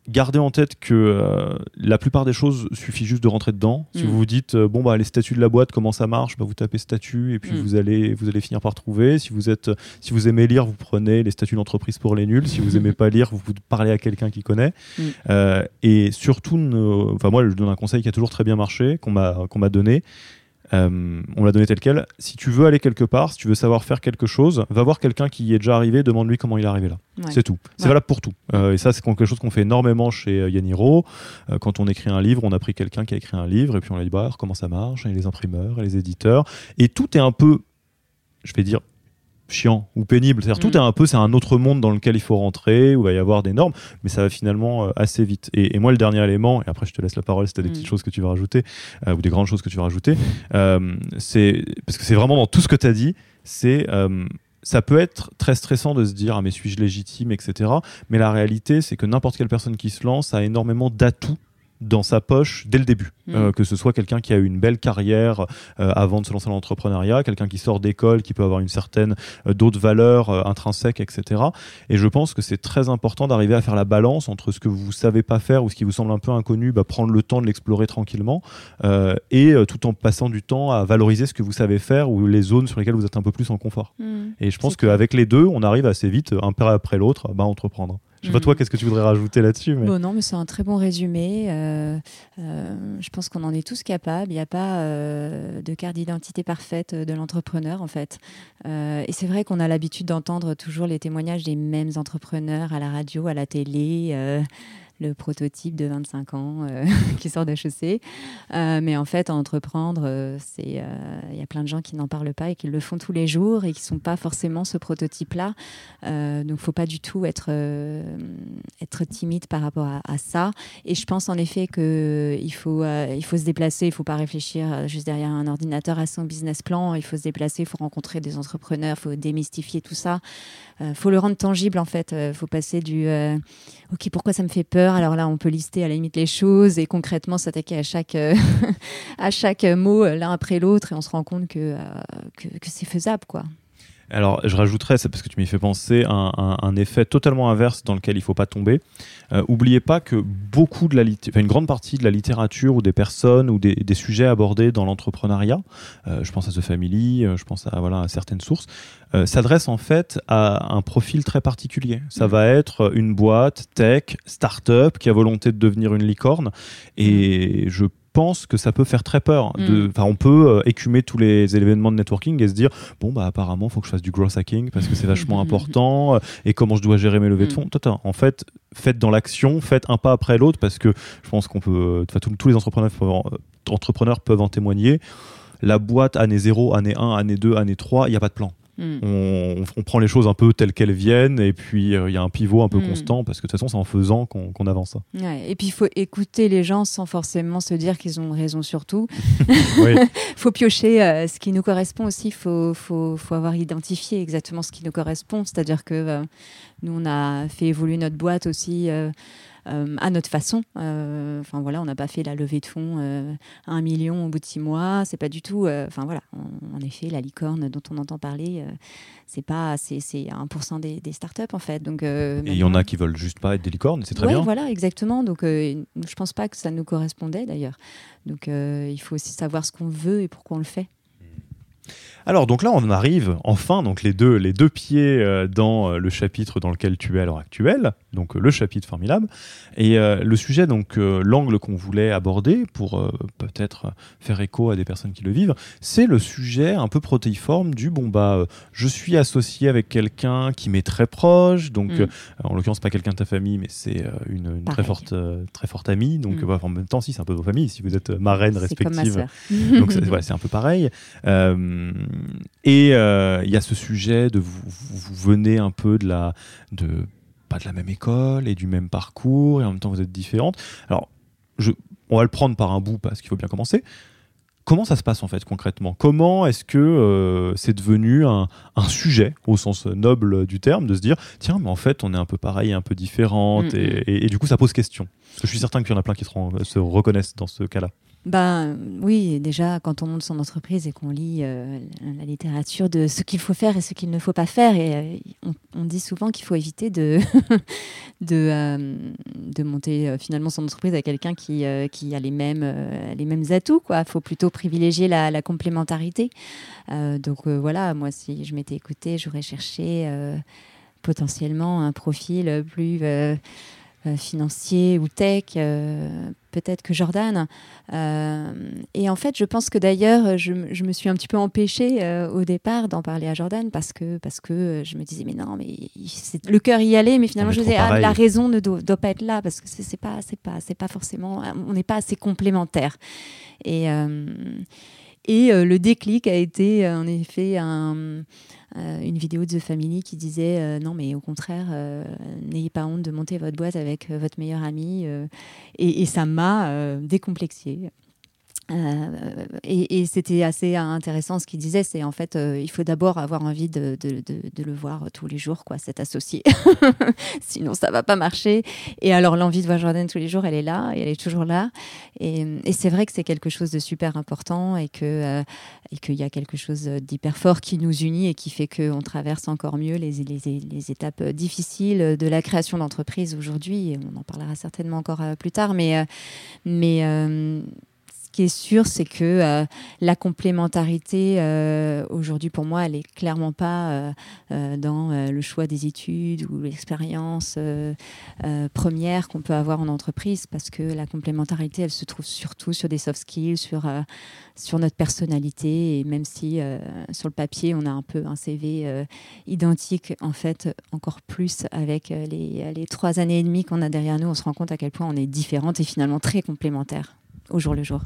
gardez en tête que euh, la plupart des choses suffit juste de rentrer dedans. Si mm. vous vous dites euh, bon bah les statuts de la boîte comment ça marche, bah, vous tapez statut et puis mm. vous allez vous allez finir par trouver. Si vous êtes si vous aimez lire, vous prenez les statuts d'entreprise pour les nuls. Si vous aimez pas lire, vous, parlez à quelqu'un qui connaît. Mm. Euh, et surtout, enfin moi je donne un conseil qui a toujours très bien marché qu'on m'a qu'on m'a donné. Euh, on l'a donné tel quel. Si tu veux aller quelque part, si tu veux savoir faire quelque chose, va voir quelqu'un qui y est déjà arrivé, demande-lui comment il est arrivé là. C'est tout. C'est valable pour tout. Euh, et ça, c'est quelque chose qu'on fait énormément chez euh, Yaniro. quand on écrit un livre, on a pris quelqu'un qui a écrit un livre et puis on a dit bah, comment ça marche, et les imprimeurs, et les éditeurs. Et tout est un peu, je vais dire, chiant ou pénible. C'est-à-dire tout mm. est un peu, c'est un autre monde dans lequel il faut rentrer, où il va y avoir des normes, mais ça va finalement euh, assez vite. Et, moi, le dernier élément, et après je te laisse la parole si tu as des mm. petites choses que tu veux rajouter, euh, ou des grandes choses que tu veux rajouter, euh, c'est parce que c'est vraiment dans tout ce que tu as dit, c'est ça peut être très stressant de se dire ah mais suis-je légitime etc mais la réalité c'est que n'importe quelle personne qui se lance a énormément d'atouts dans sa poche dès le début. Mm. Euh, que ce soit quelqu'un qui a eu une belle carrière euh, avant de se lancer dans l'entrepreneuriat, quelqu'un qui sort d'école, qui peut avoir une certaine euh, d'autres valeurs intrinsèques, etc. Et je pense que c'est très important d'arriver à faire la balance entre ce que vous savez pas faire ou ce qui vous semble un peu inconnu, bah, prendre le temps de l'explorer tranquillement, et tout en passant du temps à valoriser ce que vous savez faire ou les zones sur lesquelles vous êtes un peu plus en confort. Mm. Et je pense qu'avec les deux, on arrive assez vite, un pas après l'autre, bah, à entreprendre. Je sais pas toi, mm. qu'est-ce que tu voudrais rajouter là-dessus Bon, non, mais c'est un très bon résumé. Euh, euh, je pense qu'on en est tous capables. Il n'y a pas euh, de carte d'identité parfaite de l'entrepreneur, en fait. et c'est vrai qu'on a l'habitude d'entendre toujours les témoignages des mêmes entrepreneurs à la radio, à la télé le prototype de 25 ans euh, qui sort d'HEC. Euh, mais en fait, entreprendre, euh, c'est il y a plein de gens qui n'en parlent pas et qui le font tous les jours et qui ne sont pas forcément ce prototype-là. donc, il ne faut pas du tout être, être timide par rapport à, ça. Et je pense en effet qu'il faut, il faut se déplacer, il ne faut pas réfléchir juste derrière un ordinateur à son business plan. Il faut se déplacer, il faut rencontrer des entrepreneurs, il faut démystifier tout ça. Il faut le rendre tangible en fait. Il faut passer du OK, pourquoi ça me fait peur? Alors là, on peut lister à la limite les choses et concrètement s'attaquer à chaque, euh, mot euh, l'un après l'autre et on se rend compte que, euh, que, c'est faisable. quoi. Alors, je rajouterais, c'est parce que tu m'y fais penser, un, un, effet totalement inverse dans lequel il ne faut pas tomber. Euh, oubliez pas que beaucoup de la une grande partie de la littérature ou des personnes ou des, des sujets abordés dans l'entrepreneuriat, euh, je pense à The Family, euh, je pense à, voilà, à certaines sources, s'adresse en fait à un profil très particulier. Ça mmh. va être une boîte tech, start-up qui a volonté de devenir une licorne. Et je pense que ça peut faire très peur. Mm. Enfin, on peut euh, écumer tous les événements de networking et se dire bon bah apparemment faut que je fasse du growth hacking parce que c'est vachement important euh, et comment je dois gérer mes levées de Mm. fonds. Tata, En fait, faites dans l'action, faites un pas après l'autre parce que je pense qu'on peut, enfin, tous- les entrepreneurs peuvent, en- euh, entrepreneurs peuvent en témoigner. La boîte année 0, année 1, année 2, année 3, il n'y a pas de plan. Mm. On, on prend les choses un peu telles qu'elles viennent et puis euh, il y a un pivot un peu Mm. constant parce que de toute façon c'est en faisant qu'on avance. Ouais, Et puis il faut écouter les gens sans forcément se dire qu'ils ont raison sur tout. Oui. faut piocher euh, ce qui nous correspond aussi. Il faut, faut, faut avoir identifié exactement ce qui nous correspond. C'est-à-dire que euh, nous, on a fait évoluer notre boîte aussi à notre façon. Euh, Enfin voilà, on n'a pas fait la levée de fonds euh, à un million au bout de six mois. C'est pas du tout. euh, Enfin voilà, en, en effet, la licorne dont on entend parler, euh, c'est pas, c'est c'est 1% des, des startups en fait. Donc euh, Et il y en a qui veulent juste pas être des licornes, c'est très Ouais, bien. voilà, exactement. Donc, euh, je pense pas que ça nous correspondait d'ailleurs. Donc, euh, il faut aussi savoir ce qu'on veut et pourquoi on le fait. Alors donc là on en arrive enfin donc les deux les deux pieds euh, dans euh, le chapitre dans lequel tu es à l'heure actuelle donc euh, le chapitre formidable et le sujet donc l'angle qu'on voulait aborder pour peut-être faire écho à des personnes qui le vivent c'est le sujet un peu protéiforme du bon bah je suis associé avec quelqu'un qui m'est très proche donc Mm. en l'occurrence pas quelqu'un de ta famille mais c'est une, une très forte très forte amie donc Mm. bah, en même temps si c'est un peu vos familles si vous êtes marraines C'est comme ma respectives sœur. donc c'est ouais, un peu pareil. Euh, et euh, il y a ce sujet de vous, venez un peu de la de pas de la même école et du même parcours et en même temps vous êtes différentes. Alors je, on va le prendre par un bout parce qu'il faut bien commencer. Comment ça se passe en fait concrètement? Comment est-ce que euh, c'est devenu un, un sujet au sens noble du terme de se dire tiens mais en fait on est un peu pareil et un peu différentes Mm, et, et- et du coup ça pose question Parce que je suis certain qu'il y en a plein qui se reconnaissent dans ce cas-là. Ben oui, déjà quand on monte son entreprise et qu'on lit euh, la littérature de ce qu'il faut faire et ce qu'il ne faut pas faire, et euh, on, dit souvent qu'il faut éviter de euh, de monter finalement son entreprise avec quelqu'un qui, qui a les mêmes les mêmes atouts. Quoi, faut plutôt privilégier la, complémentarité. Donc voilà, moi si je m'étais écoutée, j'aurais cherché potentiellement un profil plus financier ou tech, euh, peut-être que Jordan. Euh, et en fait, je pense que d'ailleurs, je, je me suis un petit peu empêchée euh, au départ d'en parler à Jordan parce que, parce que euh, je me disais, mais non, mais le cœur y allait, mais finalement, est je disais, ah, la raison ne doit, doit pas être là parce que c'est pas, c'est pas, c'est pas forcément, on n'est pas assez complémentaires. Et, euh, et euh, le déclic a été euh, en effet euh, une vidéo de The Family qui disait non mais au contraire n'ayez pas honte de monter votre boîte avec votre meilleur ami et, et ça m'a décomplexée. Euh, et, c'était assez intéressant ce qu'il disait, c'est en fait euh, il faut d'abord avoir envie de, le voir tous les jours, quoi, cet associé. Sinon ça va pas marcher. Et alors l'envie de voir Jordan tous les jours, elle est là, et elle est toujours là. Et, c'est vrai que c'est quelque chose de super important et que euh, qu'il y a quelque chose d'hyper fort qui nous unit et qui fait qu'on traverse encore mieux les, étapes difficiles de la création d'entreprise aujourd'hui. On en parlera certainement encore euh, plus tard, mais, qui est sûr, c'est que euh, la complémentarité, euh, aujourd'hui, pour moi, elle est clairement pas euh, dans le choix des études ou l'expérience première qu'on peut avoir en entreprise, parce que la complémentarité, elle se trouve surtout sur des soft skills, sur, notre personnalité, et même si sur le papier, on a un peu un CV identique, en fait, encore plus avec les, trois années et demie qu'on a derrière nous, on se rend compte à quel point on est différentes et finalement très complémentaires au jour le jour.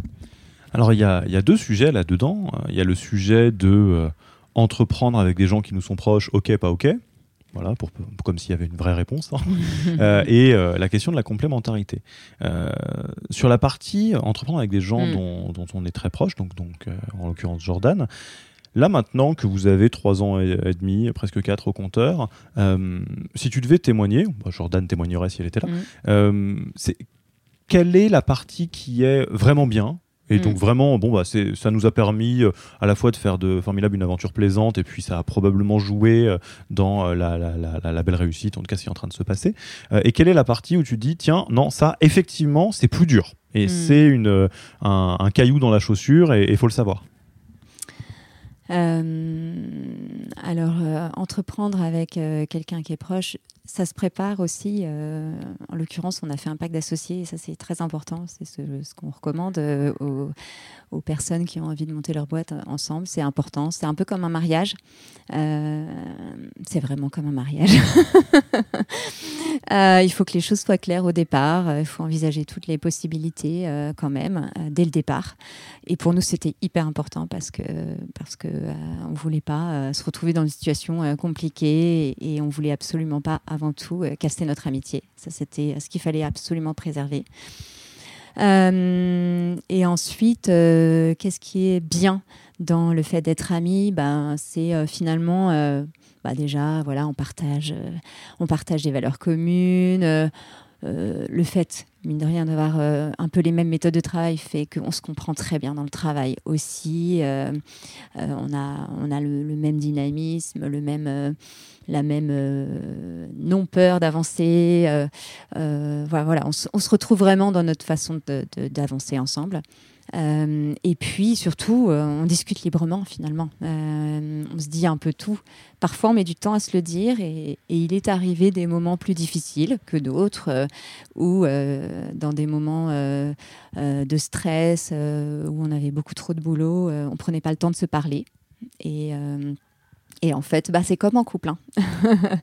Alors il y a, il y a deux sujets là-dedans. Il y a le sujet de euh, entreprendre avec des gens qui nous sont proches, ok, pas ok. Voilà, pour, pour- comme s'il y avait une vraie réponse. hein. Euh, et euh, la question de la complémentarité. Euh, sur la partie entreprendre avec des gens Mm. dont, dont on est très proche, donc, donc en l'occurrence Jordan, là maintenant que vous avez trois ans et, et demi, presque quatre au compteur, si tu devais témoigner, bah, Jordan témoignerait si elle était là, Mm. c'est quelle est la partie qui est vraiment bien et donc Mm. vraiment, bon, bah, ça nous a permis euh, à la fois de faire de Formidable une aventure plaisante, et puis ça a probablement joué euh, dans euh, la, la- la- la- la belle réussite, en tout cas, ce qui est en train de se passer. Et quelle est la partie où tu dis, tiens, non, ça, effectivement, c'est plus dur, et Mm. c'est une, un, un caillou dans la chaussure, et il faut le savoir. Alors, entreprendre avec quelqu'un qui est proche, ça se prépare aussi. en l'occurrence, on a fait un pacte d'associés et ça c'est très important. C'est ce, qu'on recommande aux, aux, personnes qui ont envie de monter leur boîte ensemble. C'est important. C'est un peu comme un mariage. c'est vraiment comme un mariage. il faut que les choses soient claires au départ. Il faut envisager toutes les possibilités quand même dès le départ. Et pour nous, c'était hyper important parce que parce que euh, on voulait pas euh, se retrouver dans une situation euh, compliquée et, on voulait absolument pas, avant tout, casser notre amitié. Ça, c'était ce qu'il fallait absolument préserver. et ensuite, qu'est-ce qui est bien dans le fait d'être amis ben, C'est finalement, bah déjà, voilà, on partage, on partage des valeurs communes. le fait mine de rien, d'avoir euh, un peu les mêmes méthodes de travail fait qu'on se comprend très bien dans le travail aussi. Euh, euh, on a, le, même dynamisme, le même, la même non-peur d'avancer. voilà, voilà on, on, se retrouve vraiment dans notre façon d'avancer ensemble. Euh, et puis surtout, euh, on discute librement finalement. Euh, on se dit un peu tout. Parfois, on met du temps à se le dire et, il est arrivé des moments plus difficiles que d'autres ou dans des moments de stress où on avait beaucoup trop de boulot, on prenait pas le temps de se parler. Et en fait, bah, c'est comme en couple. Hein.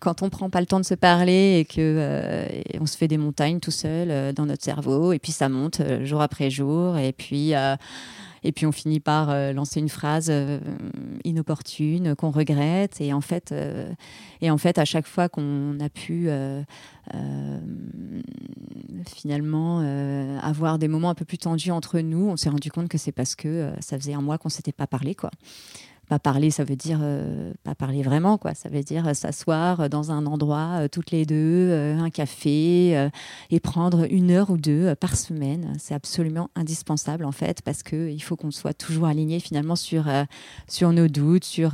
Quand on prend pas le temps de se parler et que euh, on se fait des montagnes tout seul euh, dans notre cerveau, et puis ça monte euh, jour après jour, et puis et puis on finit par lancer une phrase inopportune qu'on regrette. Et en fait, et en fait, à chaque fois qu'on a pu finalement avoir des moments un peu plus tendus entre nous, on s'est rendu compte que c'est parce que ça faisait un mois qu'on s'était pas parlé, quoi pas parler, ça veut dire euh, pas parler vraiment, quoi. Ça veut dire euh, s'asseoir dans un endroit euh, toutes les deux, un café, et prendre une heure ou deux par semaine. C'est absolument indispensable en fait, parce que il faut qu'on soit toujours aligné finalement sur sur nos doutes, sur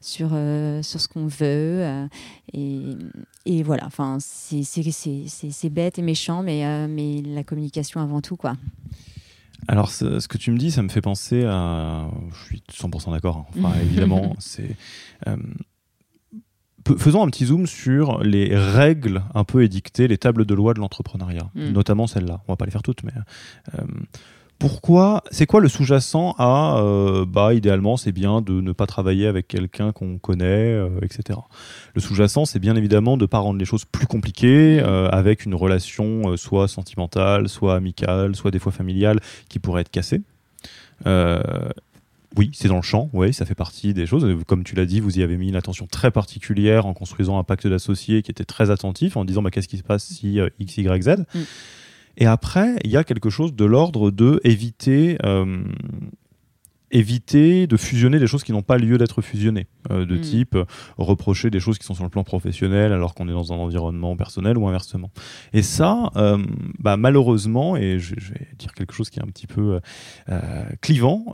sur sur ce qu'on veut. et, et voilà. Enfin, c'est bête et méchant, mais mais la communication avant tout, quoi. Alors, ce, que tu me dis, ça me fait penser à. Je suis 100% d'accord. Hein. Enfin, évidemment, c'est. Euh, faisons un petit zoom sur les règles un peu édictées, les tables de loi de l'entrepreneuriat, mm. notamment celles-là. On va pas les faire toutes, mais. Euh, pourquoi C'est quoi le sous-jacent à euh, bah idéalement c'est bien de ne pas travailler avec quelqu'un qu'on connaît, euh, etc. Le sous-jacent c'est bien évidemment de ne pas rendre les choses plus compliquées euh, avec une relation soit sentimentale, soit amicale, soit des fois familiale qui pourrait être cassée. oui, c'est dans le champ, oui, ça fait partie des choses. Comme tu l'as dit, vous y avez mis une attention très particulière en construisant un pacte d'associés qui était très attentif, en disant bah, qu'est-ce qui se passe si X, Y, Z? Mm. Et après, il y a quelque chose de l'ordre de éviter euh, éviter de fusionner des choses qui n'ont pas lieu d'être fusionnées, euh, de mm. type euh, reprocher des choses qui sont sur le plan professionnel alors qu'on est dans un environnement personnel ou inversement. Et ça, euh, bah, malheureusement, et je, vais dire quelque chose qui est un petit peu clivant,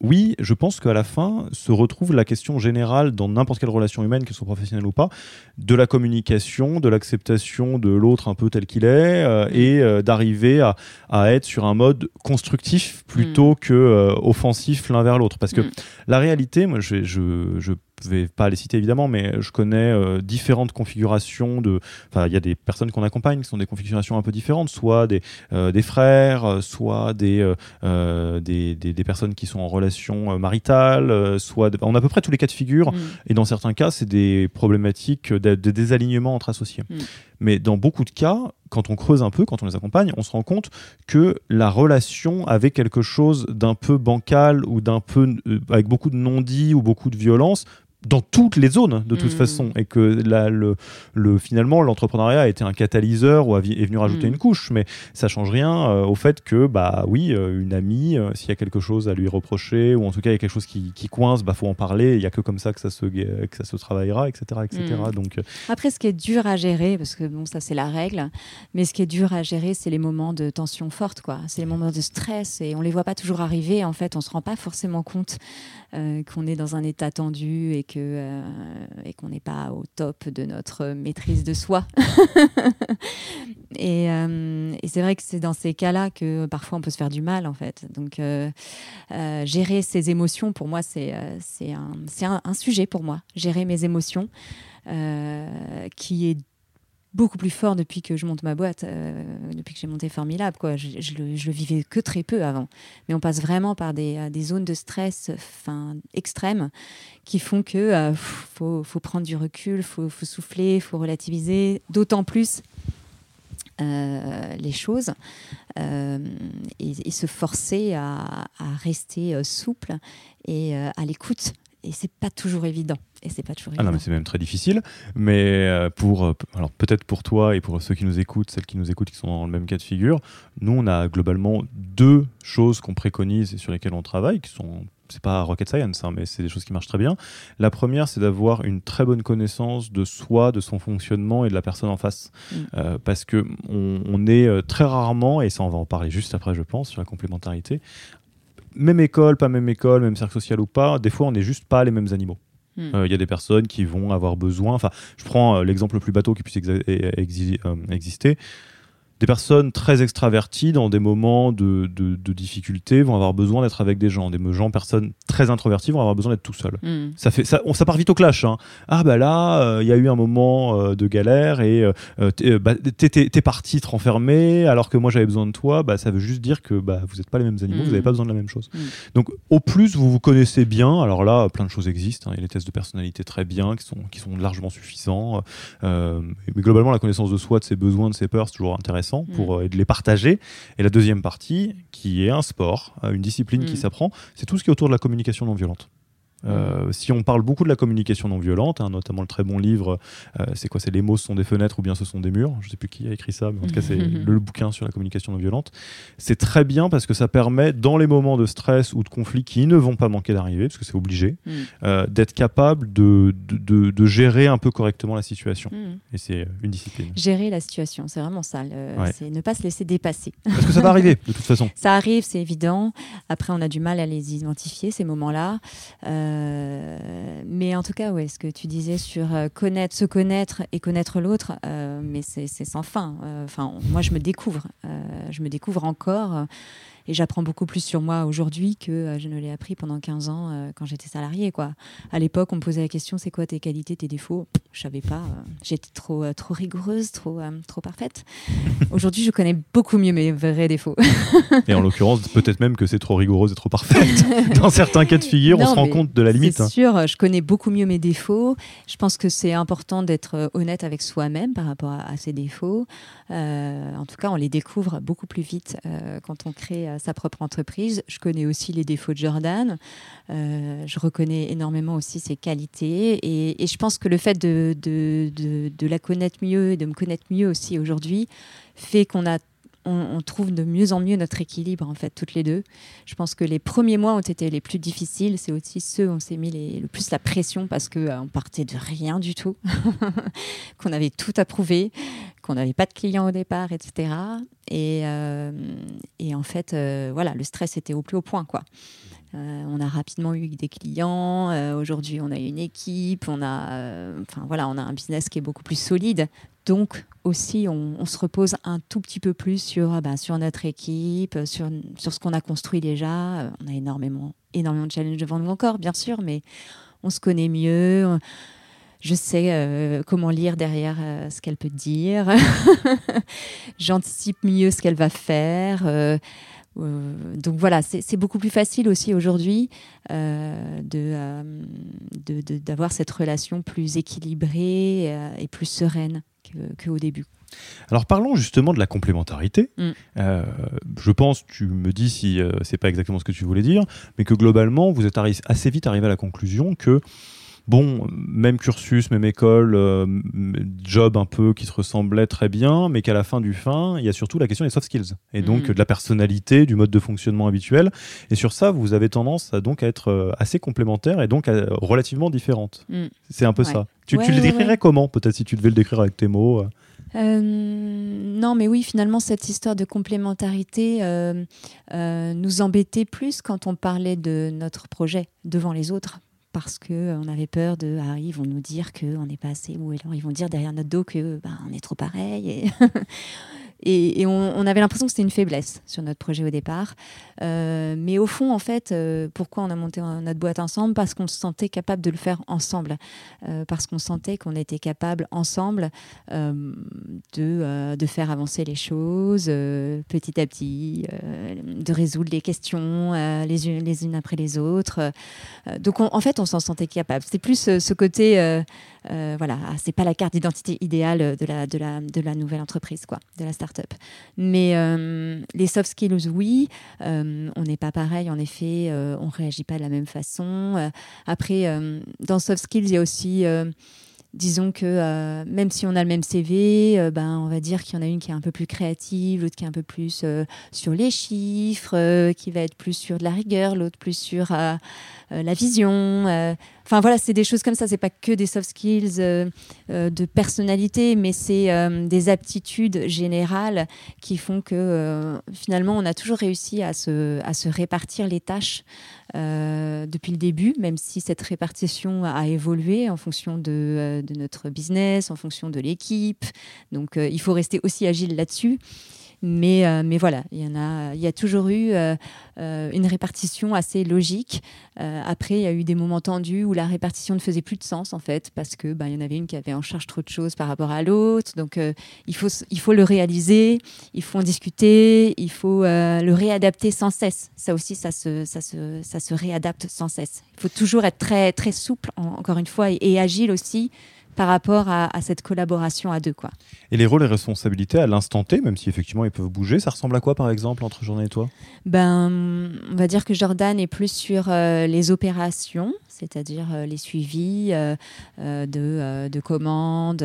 oui, je pense qu'à la fin se retrouve la question générale dans n'importe quelle relation humaine, qu'elle soit professionnelle ou pas, de la communication, de l'acceptation de l'autre un peu tel qu'il est, mm. et d'arriver à, à, être sur un mode constructif plutôt mm. que offensif l'un vers l'autre. Parce que mm. la réalité, moi, je, je, je ne vais pas les citer évidemment, mais je connais euh, différentes configurations de. Enfin, il y a des personnes qu'on accompagne qui sont des configurations un peu différentes, soit des, euh, des frères, soit des, euh, des, des, personnes qui sont en relation maritale, soit. On a à peu près tous les cas de figure, mm. et dans certains cas, c'est des problématiques de, désalignement entre associés. Mm. Mais dans beaucoup de cas, quand on creuse un peu, quand on les accompagne, on se rend compte que la relation avait quelque chose d'un peu bancal ou d'un peu avec beaucoup de non-dits ou beaucoup de violence dans toutes les zones de toute mm. façon et que là, le, le, finalement l'entrepreneuriat a été un catalyseur ou est venu rajouter mm. une couche mais ça change rien euh, au fait que bah oui euh, une amie euh, s'il y a quelque chose à lui reprocher ou en tout cas il y a quelque chose qui, qui coince bah faut en parler il y a que comme ça que ça se que ça se travaillera etc etc mm. donc après ce qui est dur à gérer parce que bon ça c'est la règle mais ce qui est dur à gérer c'est les moments de tension forte quoi c'est les moments de stress et on les voit pas toujours arriver en fait on se rend pas forcément compte qu'on est dans un état tendu et que et qu'on n'est pas au top de notre maîtrise de soi. et, et c'est vrai que c'est dans ces cas-là que parfois on peut se faire du mal en fait. Donc gérer ses émotions pour moi c'est c'est un, un, un, sujet pour moi. Gérer mes émotions qui est beaucoup plus fort depuis que je monte ma boîte, euh, depuis que j'ai monté Formidable. Quoi. Je, je, le, vivais que très peu avant. Mais on passe vraiment par des, euh, zones de stress fin, extrêmes qui font que euh, faut, prendre du recul, faut, faut, souffler, il faut relativiser, d'autant plus euh, les choses et, se forcer à rester souple et à l'écoute et c'est pas toujours évident. Et c'est pas toujours ah non, mais c'est même très difficile. Mais euh, pour, euh, alors peut-être pour toi et pour ceux qui nous écoutent, celles qui nous écoutent qui sont dans le même cas de figure, nous on a globalement deux choses qu'on préconise et sur lesquelles on travaille, qui sont c'est pas rocket science, hein, mais c'est des choses qui marchent très bien. La première, c'est d'avoir une très bonne connaissance de soi, de son fonctionnement et de la personne en face, mm. euh, parce que on, on, est très rarement, et ça on va en parler juste après, je pense, sur la complémentarité, même école, pas même école, même cercle social ou pas, des fois on n'est juste pas les mêmes animaux. Il hmm. euh, y a des personnes qui vont avoir besoin. Enfin, je prends euh, l'exemple le plus bateau qui puisse euh, exister des personnes très extraverties dans des moments de, de, de difficulté vont avoir besoin d'être avec des gens. Des gens, personnes très introverties vont avoir besoin d'être tout seuls. Mm. Ça, fait, ça, on, ça part vite au clash. Hein. Ah bah là, il euh, y a eu un moment euh, de galère et euh, t'es bah, parti te renfermer alors que moi j'avais besoin de toi. Bah, ça veut juste dire que bah, vous n'êtes pas les mêmes animaux, mm. vous n'avez pas besoin de la même chose. Mm. Donc au plus vous vous connaissez bien, alors là plein de choses existent. Hein. Il y a les tests de personnalité très bien qui sont, qui sont largement suffisants. mais globalement la connaissance de soi, de ses besoins, de ses peurs, c'est toujours intéressant pour, mm. euh, de les partager. Et la deuxième partie, qui est un sport, euh, une discipline qui mm. s'apprend, c'est tout ce qui est autour de la communication non violente. Euh, si on parle beaucoup de la communication non violente, hein, notamment le très bon livre, euh, c'est quoi C'est les mots sont des fenêtres ou bien ce sont des murs. Je sais plus qui a écrit ça, mais en tout cas c'est le, bouquin sur la communication non violente. C'est très bien parce que ça permet, dans les moments de stress ou de conflit qui ne vont pas manquer d'arriver, parce que c'est obligé, mm. euh, d'être capable de, de, de, gérer un peu correctement la situation. Mm. Et c'est une discipline. Gérer la situation, c'est vraiment ça. C'est ne pas se laisser dépasser. Parce que ça va arriver de toute façon. Ça arrive, c'est évident. Après, on a du mal à les identifier ces moments-là. Euh, mais en tout cas, ouais, ce que tu disais sur euh, connaître, se connaître et connaître l'autre, euh, mais c'est sans fin. Enfin, moi, je me découvre, je me découvre encore et j'apprends beaucoup plus sur moi aujourd'hui que euh, je ne l'ai appris pendant 15 ans euh, quand j'étais salariée. Quoi. À l'époque, on me posait la question c'est quoi tes qualités, tes défauts? Je savais pas. Euh, j'étais trop, trop rigoureuse, trop, trop parfaite. Aujourd'hui, je connais beaucoup mieux mes vrais défauts. et en l'occurrence, peut-être même que c'est trop rigoureuse et trop parfaite. Dans certains cas de figure, on se rend compte de la limite. C'est sûr, je connais beaucoup mieux mes défauts. Je pense que c'est important d'être honnête avec soi-même par rapport à, ses défauts. en tout cas, on les découvre beaucoup plus vite quand on crée sa propre entreprise. Je connais aussi les défauts de Jordan. Euh, je reconnais énormément aussi ses qualités. Et, je pense que le fait de, de, de, la connaître mieux, de me connaître mieux aussi aujourd'hui, fait qu'on a on, trouve de mieux en mieux notre équilibre, en fait, toutes les deux. Je pense que les premiers mois ont été les plus difficiles. C'est aussi ceux où on s'est mis le plus la pression parce qu'on euh, on partait de rien du tout, qu'on avait tout approuvé, qu'on n'avait pas de clients au départ, etc. Et, euh, et en fait, euh, voilà, le stress était au plus haut point, quoi. On a rapidement eu des clients. Aujourd'hui, on a une équipe. On a, voilà, on a un business qui est beaucoup plus solide. Donc aussi, on, se repose un tout petit peu plus sur, bah, sur notre équipe, sur, sur ce qu'on a construit déjà. On a énormément, énormément de challenges devant nous encore, bien sûr, mais on se connaît mieux je sais euh, comment lire derrière euh, ce qu'elle peut dire. J'anticipe mieux ce qu'elle va faire. Euh, donc voilà, c'est beaucoup plus facile aussi aujourd'hui d'avoir de, cette relation plus équilibrée et plus sereine qu'au début. Alors parlons justement de la complémentarité. Mm. je pense, tu me dis si c'est pas exactement ce que tu voulais dire, mais que globalement, vous êtes assez vite arrivé à la conclusion que bon, même cursus, même école, euh, job un peu qui se ressemblait très bien, mais qu'à la fin du fin, il y a surtout la question des soft skills et donc mm. de la personnalité, du mode de fonctionnement habituel. Et sur ça, vous avez tendance à donc à être euh, assez complémentaires et donc relativement différentes. Mm. C'est un peu ça. Tu, tu le décrirais comment, peut-être si tu devais le décrire avec tes mots euh, non, mais oui, finalement, cette histoire de complémentarité nous embêtait plus quand on parlait de notre projet devant les autres parce que on avait peur de ah, ils vont nous dire qu'on n'est pas assez ou alors ils vont dire derrière notre dos que bah, on est trop pareil Et, on, avait l'impression que c'était une faiblesse sur notre projet au départ. Euh, mais au fond, en fait, euh, pourquoi on a monté notre boîte ensemble? Parce qu'on se sentait capable de le faire ensemble. Euh, parce qu'on sentait qu'on était capable ensemble de, de, faire avancer les choses petit à petit, de résoudre les questions les, unes, les unes après les autres. donc, en fait, on s'en sentait capable. C'était plus ce côté voilà, ah, c'est pas la carte d'identité idéale de la, de, la, de la nouvelle entreprise, quoi, de la Mais euh, les soft skills, oui, euh, on n'est pas pareil, en effet, on réagit pas de la même façon. après, dans soft skills, il y a aussi disons que même si on a le même CV, ben, on va dire qu'il y en a une qui est un peu plus créative, l'autre qui est un peu plus sur les chiffres, qui va être plus sur de la rigueur, l'autre plus sur la vision. Enfin voilà, c'est des choses comme ça. C'est pas que des soft skills euh, euh, de personnalité, mais c'est euh, des aptitudes générales qui font que finalement on a toujours réussi à se, à se répartir les tâches depuis le début, même si cette répartition a évolué en fonction de, de notre business, en fonction de l'équipe. Donc il faut rester aussi agile là-dessus. Mais, euh, mais voilà, il y, en a, il y a toujours eu euh, euh, une répartition assez logique. après, il y a eu des moments tendus où la répartition ne faisait plus de sens, en fait, parce qu'il bah, y en avait une qui avait en charge trop de choses par rapport à l'autre. Donc, il, faut, il faut le réaliser, il faut en discuter, il faut le réadapter sans cesse. Ça aussi, ça se, ça se, ça se réadapte sans cesse. Il faut toujours être très, très souple, encore une fois, et agile aussi par rapport à, cette collaboration à deux. Quoi. Et les rôles et responsabilités à l'instant T, même si effectivement ils peuvent bouger, ça ressemble à quoi par exemple entre Jordan et toi? Ben, On va dire que Jordan est plus sur euh, les opérations, c'est-à-dire euh, les suivis euh, de, de, commandes,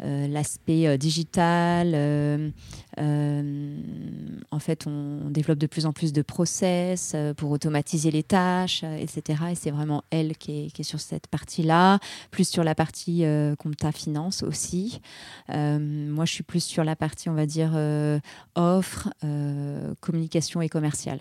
l'aspect digital. en fait, on, développe de plus en plus de process pour automatiser les tâches, etc. Et c'est vraiment elle qui est, qui est sur cette partie-là, plus sur la partie compta finance aussi. Euh, moi, je suis plus sur la partie, on va dire, euh, offre, communication et commerciale.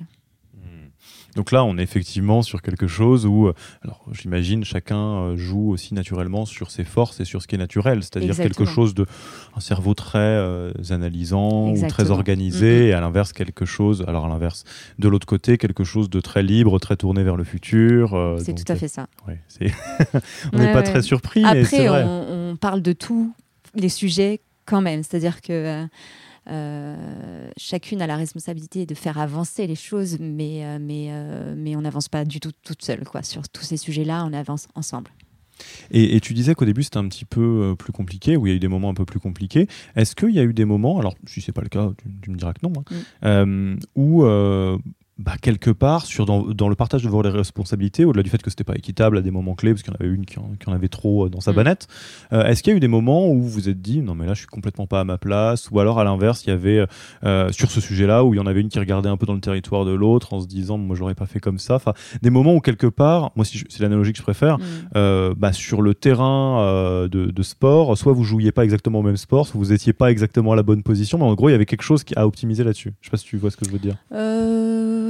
Donc là, on est effectivement sur quelque chose où, alors j'imagine, chacun joue aussi naturellement sur ses forces et sur ce qui est naturel, c'est-à-dire quelque chose de un cerveau très analysant ou très organisé, et à l'inverse quelque chose, alors à l'inverse, de l'autre côté, quelque chose de très libre, très tourné vers le futur. c'est tout à fait ça. on n'est pas très surpris. Après, on, on, parle de tous les sujets quand même, c'est-à-dire que euh, chacune a la responsabilité de faire avancer les choses, mais, euh, mais, euh, mais on n'avance pas du tout toute seule. Quoi. Sur tous ces sujets-là, on avance ensemble. Et, tu disais qu'au début c'était un petit peu plus compliqué, où il y a eu des moments un peu plus compliqués. Est-ce qu'il y a eu des moments, alors si c'est pas le cas, tu, me diras que non, hein, mm. où bah, quelque part, sur, dans, dans, le partage de vos responsabilités, au-delà du fait que c'était pas équitable à des moments clés, parce qu'il y en avait une qui en, avait trop euh, dans sa mm. banette, euh, est-ce qu'il y a eu des moments où vous vous êtes dit, non mais là je suis complètement pas à ma place, ou alors à l'inverse, il y avait, euh, sur ce sujet-là, où il y en avait une qui regardait un peu dans le territoire de l'autre en se disant, moi j'aurais pas fait comme ça, enfin, des moments où quelque part, moi c'est l'analogie que je préfère, mm. bah, sur le terrain de, de, sport, soit vous jouiez pas exactement au même sport, soit vous étiez pas exactement à la bonne position, mais en gros il y avait quelque chose qui a optimisé là-dessus. Je sais pas si tu vois ce que je veux dire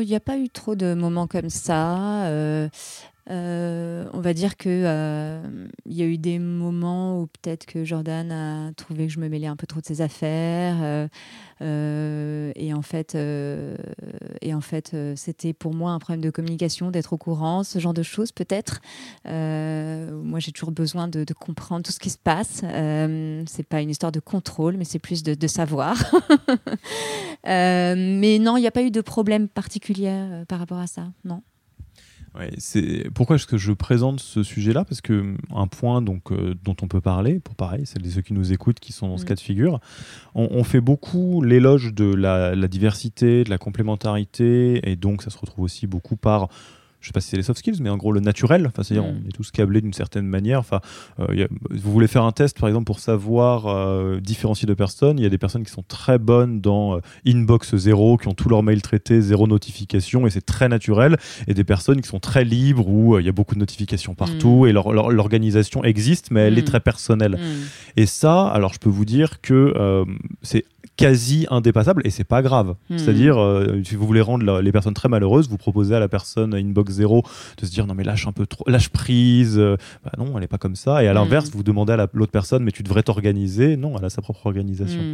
n'y a pas eu trop de moments comme ça. Euh, euh, on va dire que euh, il y a eu des moments où peut-être que Jordan a trouvé que je me mêlais un peu trop de ses affaires et en fait et en fait c'était pour moi un problème de communication d'être au courant ce genre de choses peut-être. Moi j'ai toujours besoin de, comprendre tout ce qui se passe. C'est pas une histoire de contrôle mais c'est plus de, de savoir. Mais non il n'y a pas eu de problème particulier par rapport à ça non c'est pourquoi est-ce que je présente ce sujet-là? Parce que hum, un point donc euh, dont on peut parler, pour pareil, celles et ceux qui nous écoutent qui sont dans ce mm. cas de figure, on, fait beaucoup l'éloge de la, la, diversité, de la complémentarité, et donc ça se retrouve aussi beaucoup par je sais pas si c'est les soft skills, mais en gros le naturel. Enfin, c'est-à-dire mm. on est tous câblés d'une certaine manière. Enfin, euh, vous voulez faire un test, par exemple, pour savoir euh, différencier deux personnes. Il y a des personnes qui sont très bonnes dans euh, inbox zéro, qui ont tous leurs mails traités, zéro notification, et c'est très naturel. Et des personnes qui sont très libres, où il y a beaucoup de notifications partout, mm. et l'organisation existe, mais elle est mm. très personnelle. Et ça, alors je peux vous dire que c'est quasi indépassable et c'est pas grave. Hmm. C'est-à-dire, euh, si vous voulez rendre la- les personnes très malheureuses, vous proposez à la personne à inbox zéro de se dire non mais lâche un peu trop, lâche prise. euh, bah non, elle est pas comme ça. Et à Hmm. l'inverse, vous demandez à la- l'autre personne mais tu devrais t'organiser. Non, elle a sa propre organisation. Hmm.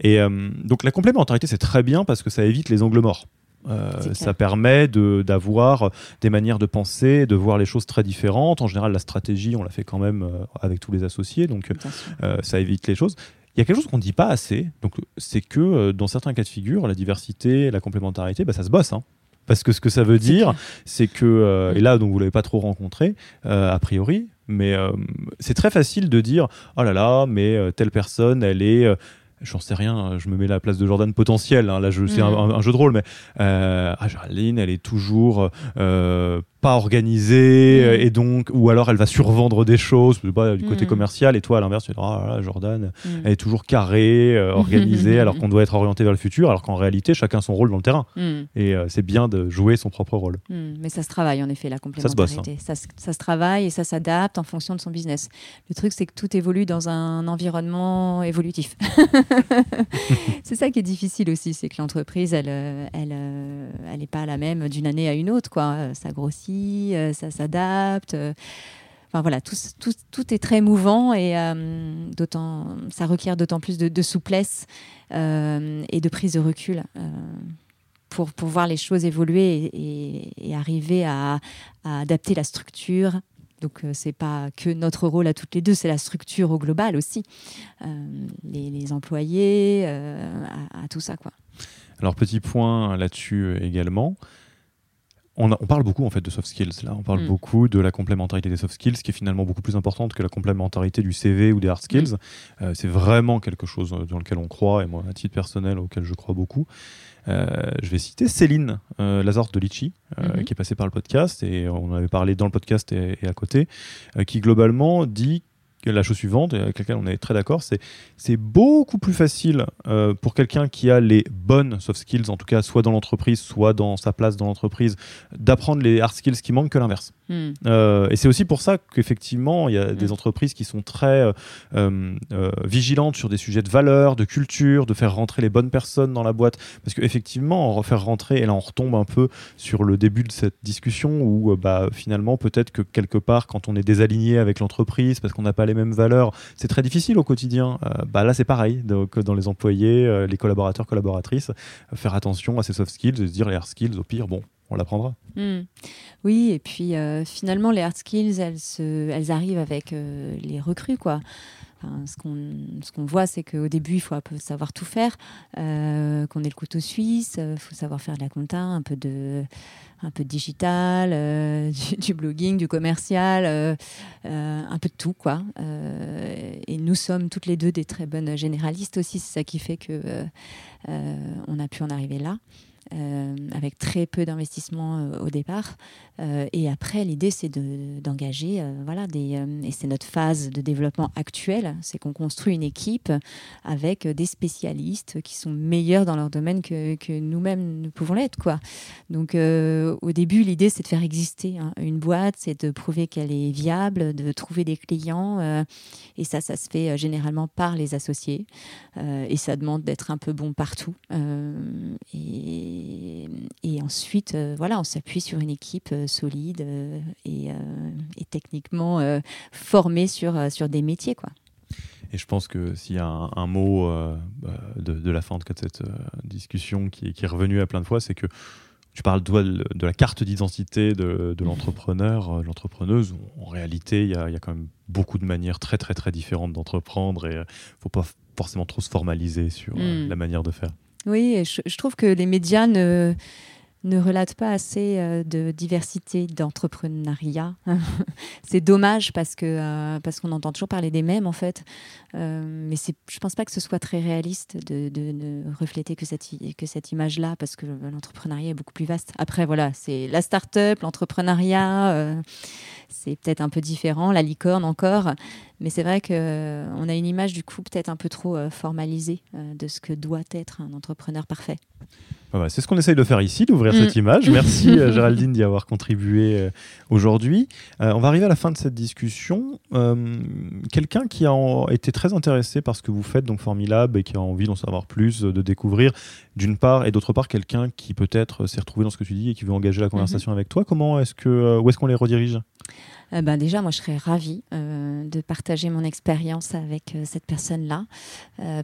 Et euh, donc la complémentarité c'est très bien parce que ça évite les angles morts. Euh, ça permet de- d'avoir des manières de penser, de voir les choses très différentes. En général, la stratégie, on la fait quand même avec tous les associés, donc euh, ça évite les choses. Il y a quelque chose qu'on ne dit pas assez, donc c'est que euh, dans certains cas de figure, la diversité, la complémentarité, bah, ça se bosse. hein. Parce que ce que ça veut dire, c'est que, euh, et là, donc vous l'avez pas trop rencontré, euh, a priori, mais c'est très facile de dire, oh là là, mais telle personne, elle est, j'en sais rien, je me mets à la place de Jordan potentiel, hein, là je- c'est Mm. un, un jeu de rôle, mais euh, ah, elle est toujours euh, pas organisée, Mm. euh, et donc, ou alors elle va survendre des choses, du côté Mm. commercial, et toi à l'inverse, tu dis, oh là Jordan, elle est toujours carrée, euh, organisée, alors qu'on doit être orienté vers le futur, alors qu'en réalité, chacun son rôle dans le terrain. Et c'est bien de jouer son propre rôle. Mais ça se travaille en effet, la se bosse, complémentarité. Ça se, ça se travaille et ça s'adapte en fonction de son business. Le truc, c'est que tout évolue dans un environnement évolutif. c'est ça qui est difficile aussi, c'est que l'entreprise, elle, euh, elle, euh, elle n'est pas la même d'une année à une autre. Quoi. Ça grossit, euh, ça s'adapte. Enfin voilà, tout, tout, tout est très mouvant et d'autant, ça requiert d'autant plus de, souplesse et de prise de recul. pour, pour voir les choses évoluer et, arriver à adapter la structure. Donc, euh, c'est pas que notre rôle à toutes les deux, c'est la structure au global aussi. Euh, les, les employés, euh, à, à tout ça, quoi. Alors, petit point là-dessus également. On, a- on parle beaucoup en fait de soft skills. Là, on parle Mm. beaucoup de la complémentarité des soft skills, qui est finalement beaucoup plus importante que la complémentarité du CV ou des hard skills. Euh, c'est vraiment quelque chose dans lequel on croit, et moi, à titre personnel, auquel je crois beaucoup. Euh, je vais citer Céline euh, Lazare de Litchi, euh, Mhm. qui est passée par le podcast, et on avait parlé dans le podcast et, et à côté, euh, qui globalement dit la chose suivante, avec laquelle on est très d'accord, c'est c'est beaucoup plus facile euh, pour quelqu'un qui a les bonnes soft skills, en tout cas soit dans l'entreprise, soit dans sa place dans l'entreprise, d'apprendre les hard skills qui manquent que l'inverse. Hmm. Euh, et c'est aussi pour ça qu'effectivement, il y a des Mm. entreprises qui sont très euh, vigilantes sur des sujets de valeur, de culture, de faire rentrer les bonnes personnes dans la boîte. Parce qu'effectivement, en faire rentrer, et là on retombe un peu sur le début de cette discussion où bah, finalement, peut-être que quelque part, quand on est désaligné avec l'entreprise, parce qu'on n'a pas les mêmes valeurs, c'est très difficile au quotidien. Euh, bah, là, c'est pareil. Donc, dans les employés, euh, les collaborateurs, collaboratrices, euh, faire attention à ces soft skills et se dire les hard skills, au pire, bon, on l'apprendra. Hmm. Oui, et puis finalement, les hard skills, elles, arrivent avec les recrues, quoi. Ce qu'on voit, c'est qu'au début, il faut savoir tout faire, euh, qu'on ait le couteau suisse, il faut savoir faire de la compta, un peu de, un peu digital, euh, du, blogging, du commercial, euh, euh, un peu de tout, quoi. Euh, et nous sommes toutes les deux des très bonnes généralistes aussi, c'est ça qui fait que euh, euh, on a pu en arriver là. euh, avec très peu d'investissement euh, au départ. Euh, et après, l'idée, c'est de- d'engager, euh, voilà, des, euh, et c'est notre phase de développement actuelle, c'est qu'on construit une équipe avec euh, des spécialistes qui sont meilleurs dans leur domaine que, que nous-mêmes nous pouvons l'être, quoi. Donc, au début, l'idée, c'est de faire exister hein, une boîte, c'est de prouver qu'elle est viable, de trouver des clients, et ça, ça se fait généralement par les associés. Et ça demande d'être un peu bon partout. Et, et ensuite, voilà, on s'appuie sur une équipe solide euh, et, euh, et techniquement euh, formée sur, sur des métiers. Quoi. Et je pense que s'il y a un, un mot euh, de, de la fin en tout cas, de cette euh, discussion qui, est- qui est revenu à plein de fois, c'est que tu parles de, de la carte d'identité de, de l'entrepreneur, euh, l'entrepreneuse. En réalité, il y, a, il y a quand même beaucoup de manières très très très différentes d'entreprendre et il ne faut pas forcément trop se formaliser sur euh, Mm. la manière de faire. Oui, je, je trouve que les médias ne, ne relatent pas assez euh, de diversité d'entrepreneuriat. c'est dommage parce que euh, parce qu'on entend toujours parler des mêmes en fait, Euh, mais c'est, je pense pas que ce soit très réaliste de, de refléter que cette que cette image-là parce que l'entrepreneuriat est beaucoup plus vaste. Après voilà, c'est la start-up, l'entrepreneuriat. c'est peut-être un peu différent, la licorne encore, Mais c'est vrai qu'on a une image du coup peut-être un peu trop formalisée de ce que doit être un entrepreneur parfait. Ah c'est ce qu'on essaye de faire ici, d'ouvrir cette mm. image. Merci Géraldine d'y avoir contribué aujourd'hui. on va arriver à la fin de cette discussion. Quelqu'un qui a été très intéressé par ce que vous faites, donc Formilab, et qui a envie d'en savoir plus, de découvrir d'une part, et d'autre part quelqu'un qui peut-être s'est retrouvé dans ce que tu dis et qui veut engager la conversation mhm. avec toi. Comment est-ce que, euh, où est-ce qu'on les redirige? Euh, ben déjà, moi, je serais ravie euh, de partager mon expérience avec cette personne-là,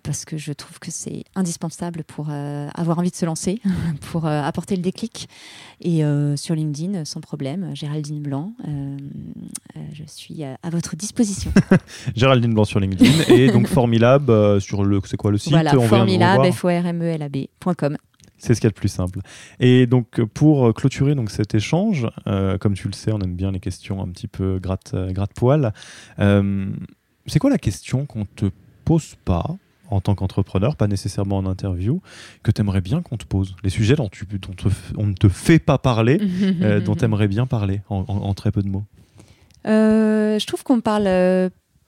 parce que je trouve que c'est indispensable pour avoir envie de se lancer, pour apporter le déclic. Et sur LinkedIn, sans problème, Géraldine Blanc, je suis à votre disposition. Géraldine Blanc sur LinkedIn et donc Formilab sur le, c'est quoi le site? Voilà, Formilab, f o r m l a b c'est ce qu'il y a de plus simple. Et donc, pour clôturer donc, cet échange, euh, comme tu le sais, on aime bien les questions un petit peu gratte, euh, gratte-poil. Euh, c'est quoi la question qu'on te pose pas en tant qu'entrepreneur, pas nécessairement en interview, que tu aimerais bien qu'on te pose? Les sujets dont, tu, dont on ne te fait pas parler, dont tu aimerais bien parler en, très peu de mots? Je trouve qu'on parle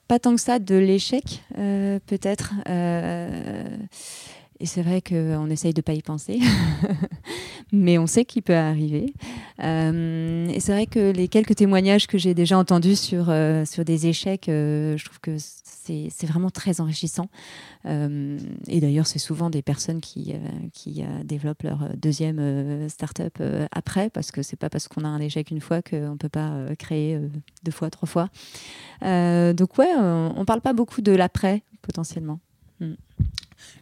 pas tant que ça de l'échec, peut-être. Et c'est vrai qu'on essaye de ne pas y penser, mais on sait qu'il peut arriver. Euh, et c'est vrai que les quelques témoignages que j'ai déjà entendus sur, euh, sur des échecs, euh, je trouve que c'est vraiment très enrichissant. et d'ailleurs, c'est souvent des personnes qui, qui développent leur deuxième start-up après, parce que c'est pas parce qu'on a un échec une fois qu'on ne peut pas créer deux fois, trois fois. donc ouais, on ne parle pas beaucoup de l'après, potentiellement. Mm.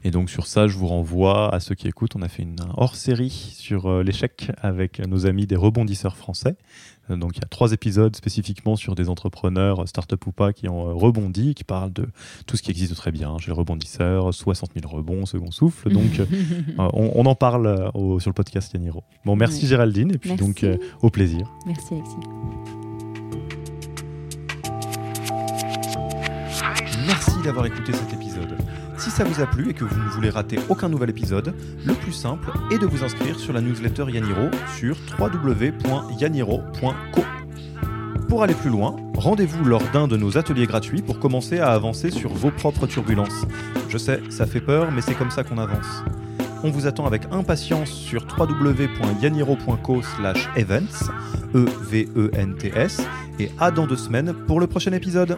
Et donc sur ça, je vous renvoie à ceux qui écoutent. On a fait une hors-série sur euh, l'échec avec nos amis des rebondisseurs français. Euh, donc il y a trois épisodes spécifiquement sur des entrepreneurs, start-up ou pas, qui ont euh, rebondi, qui parlent de tout ce qui existe très bien. J'ai le rebondisseur, 60 000 rebonds, second souffle. Donc on, en parle sur le podcast Yaniro. Bon, merci Géraldine, et puis donc au plaisir. Merci Alexis. Merci d'avoir écouté cet épisode. Si ça vous a plu et que vous ne voulez rater aucun nouvel épisode, le plus simple est de vous inscrire sur la newsletter Yaniro sur www.yaniro.co. Pour aller plus loin, rendez-vous lors d'un de nos ateliers gratuits pour commencer à avancer sur vos propres turbulences. Je sais, ça fait peur, mais c'est comme ça qu'on avance. On vous attend avec impatience sur www.yaniro.co/events, E V E N T S, et à dans deux semaines pour le prochain épisode.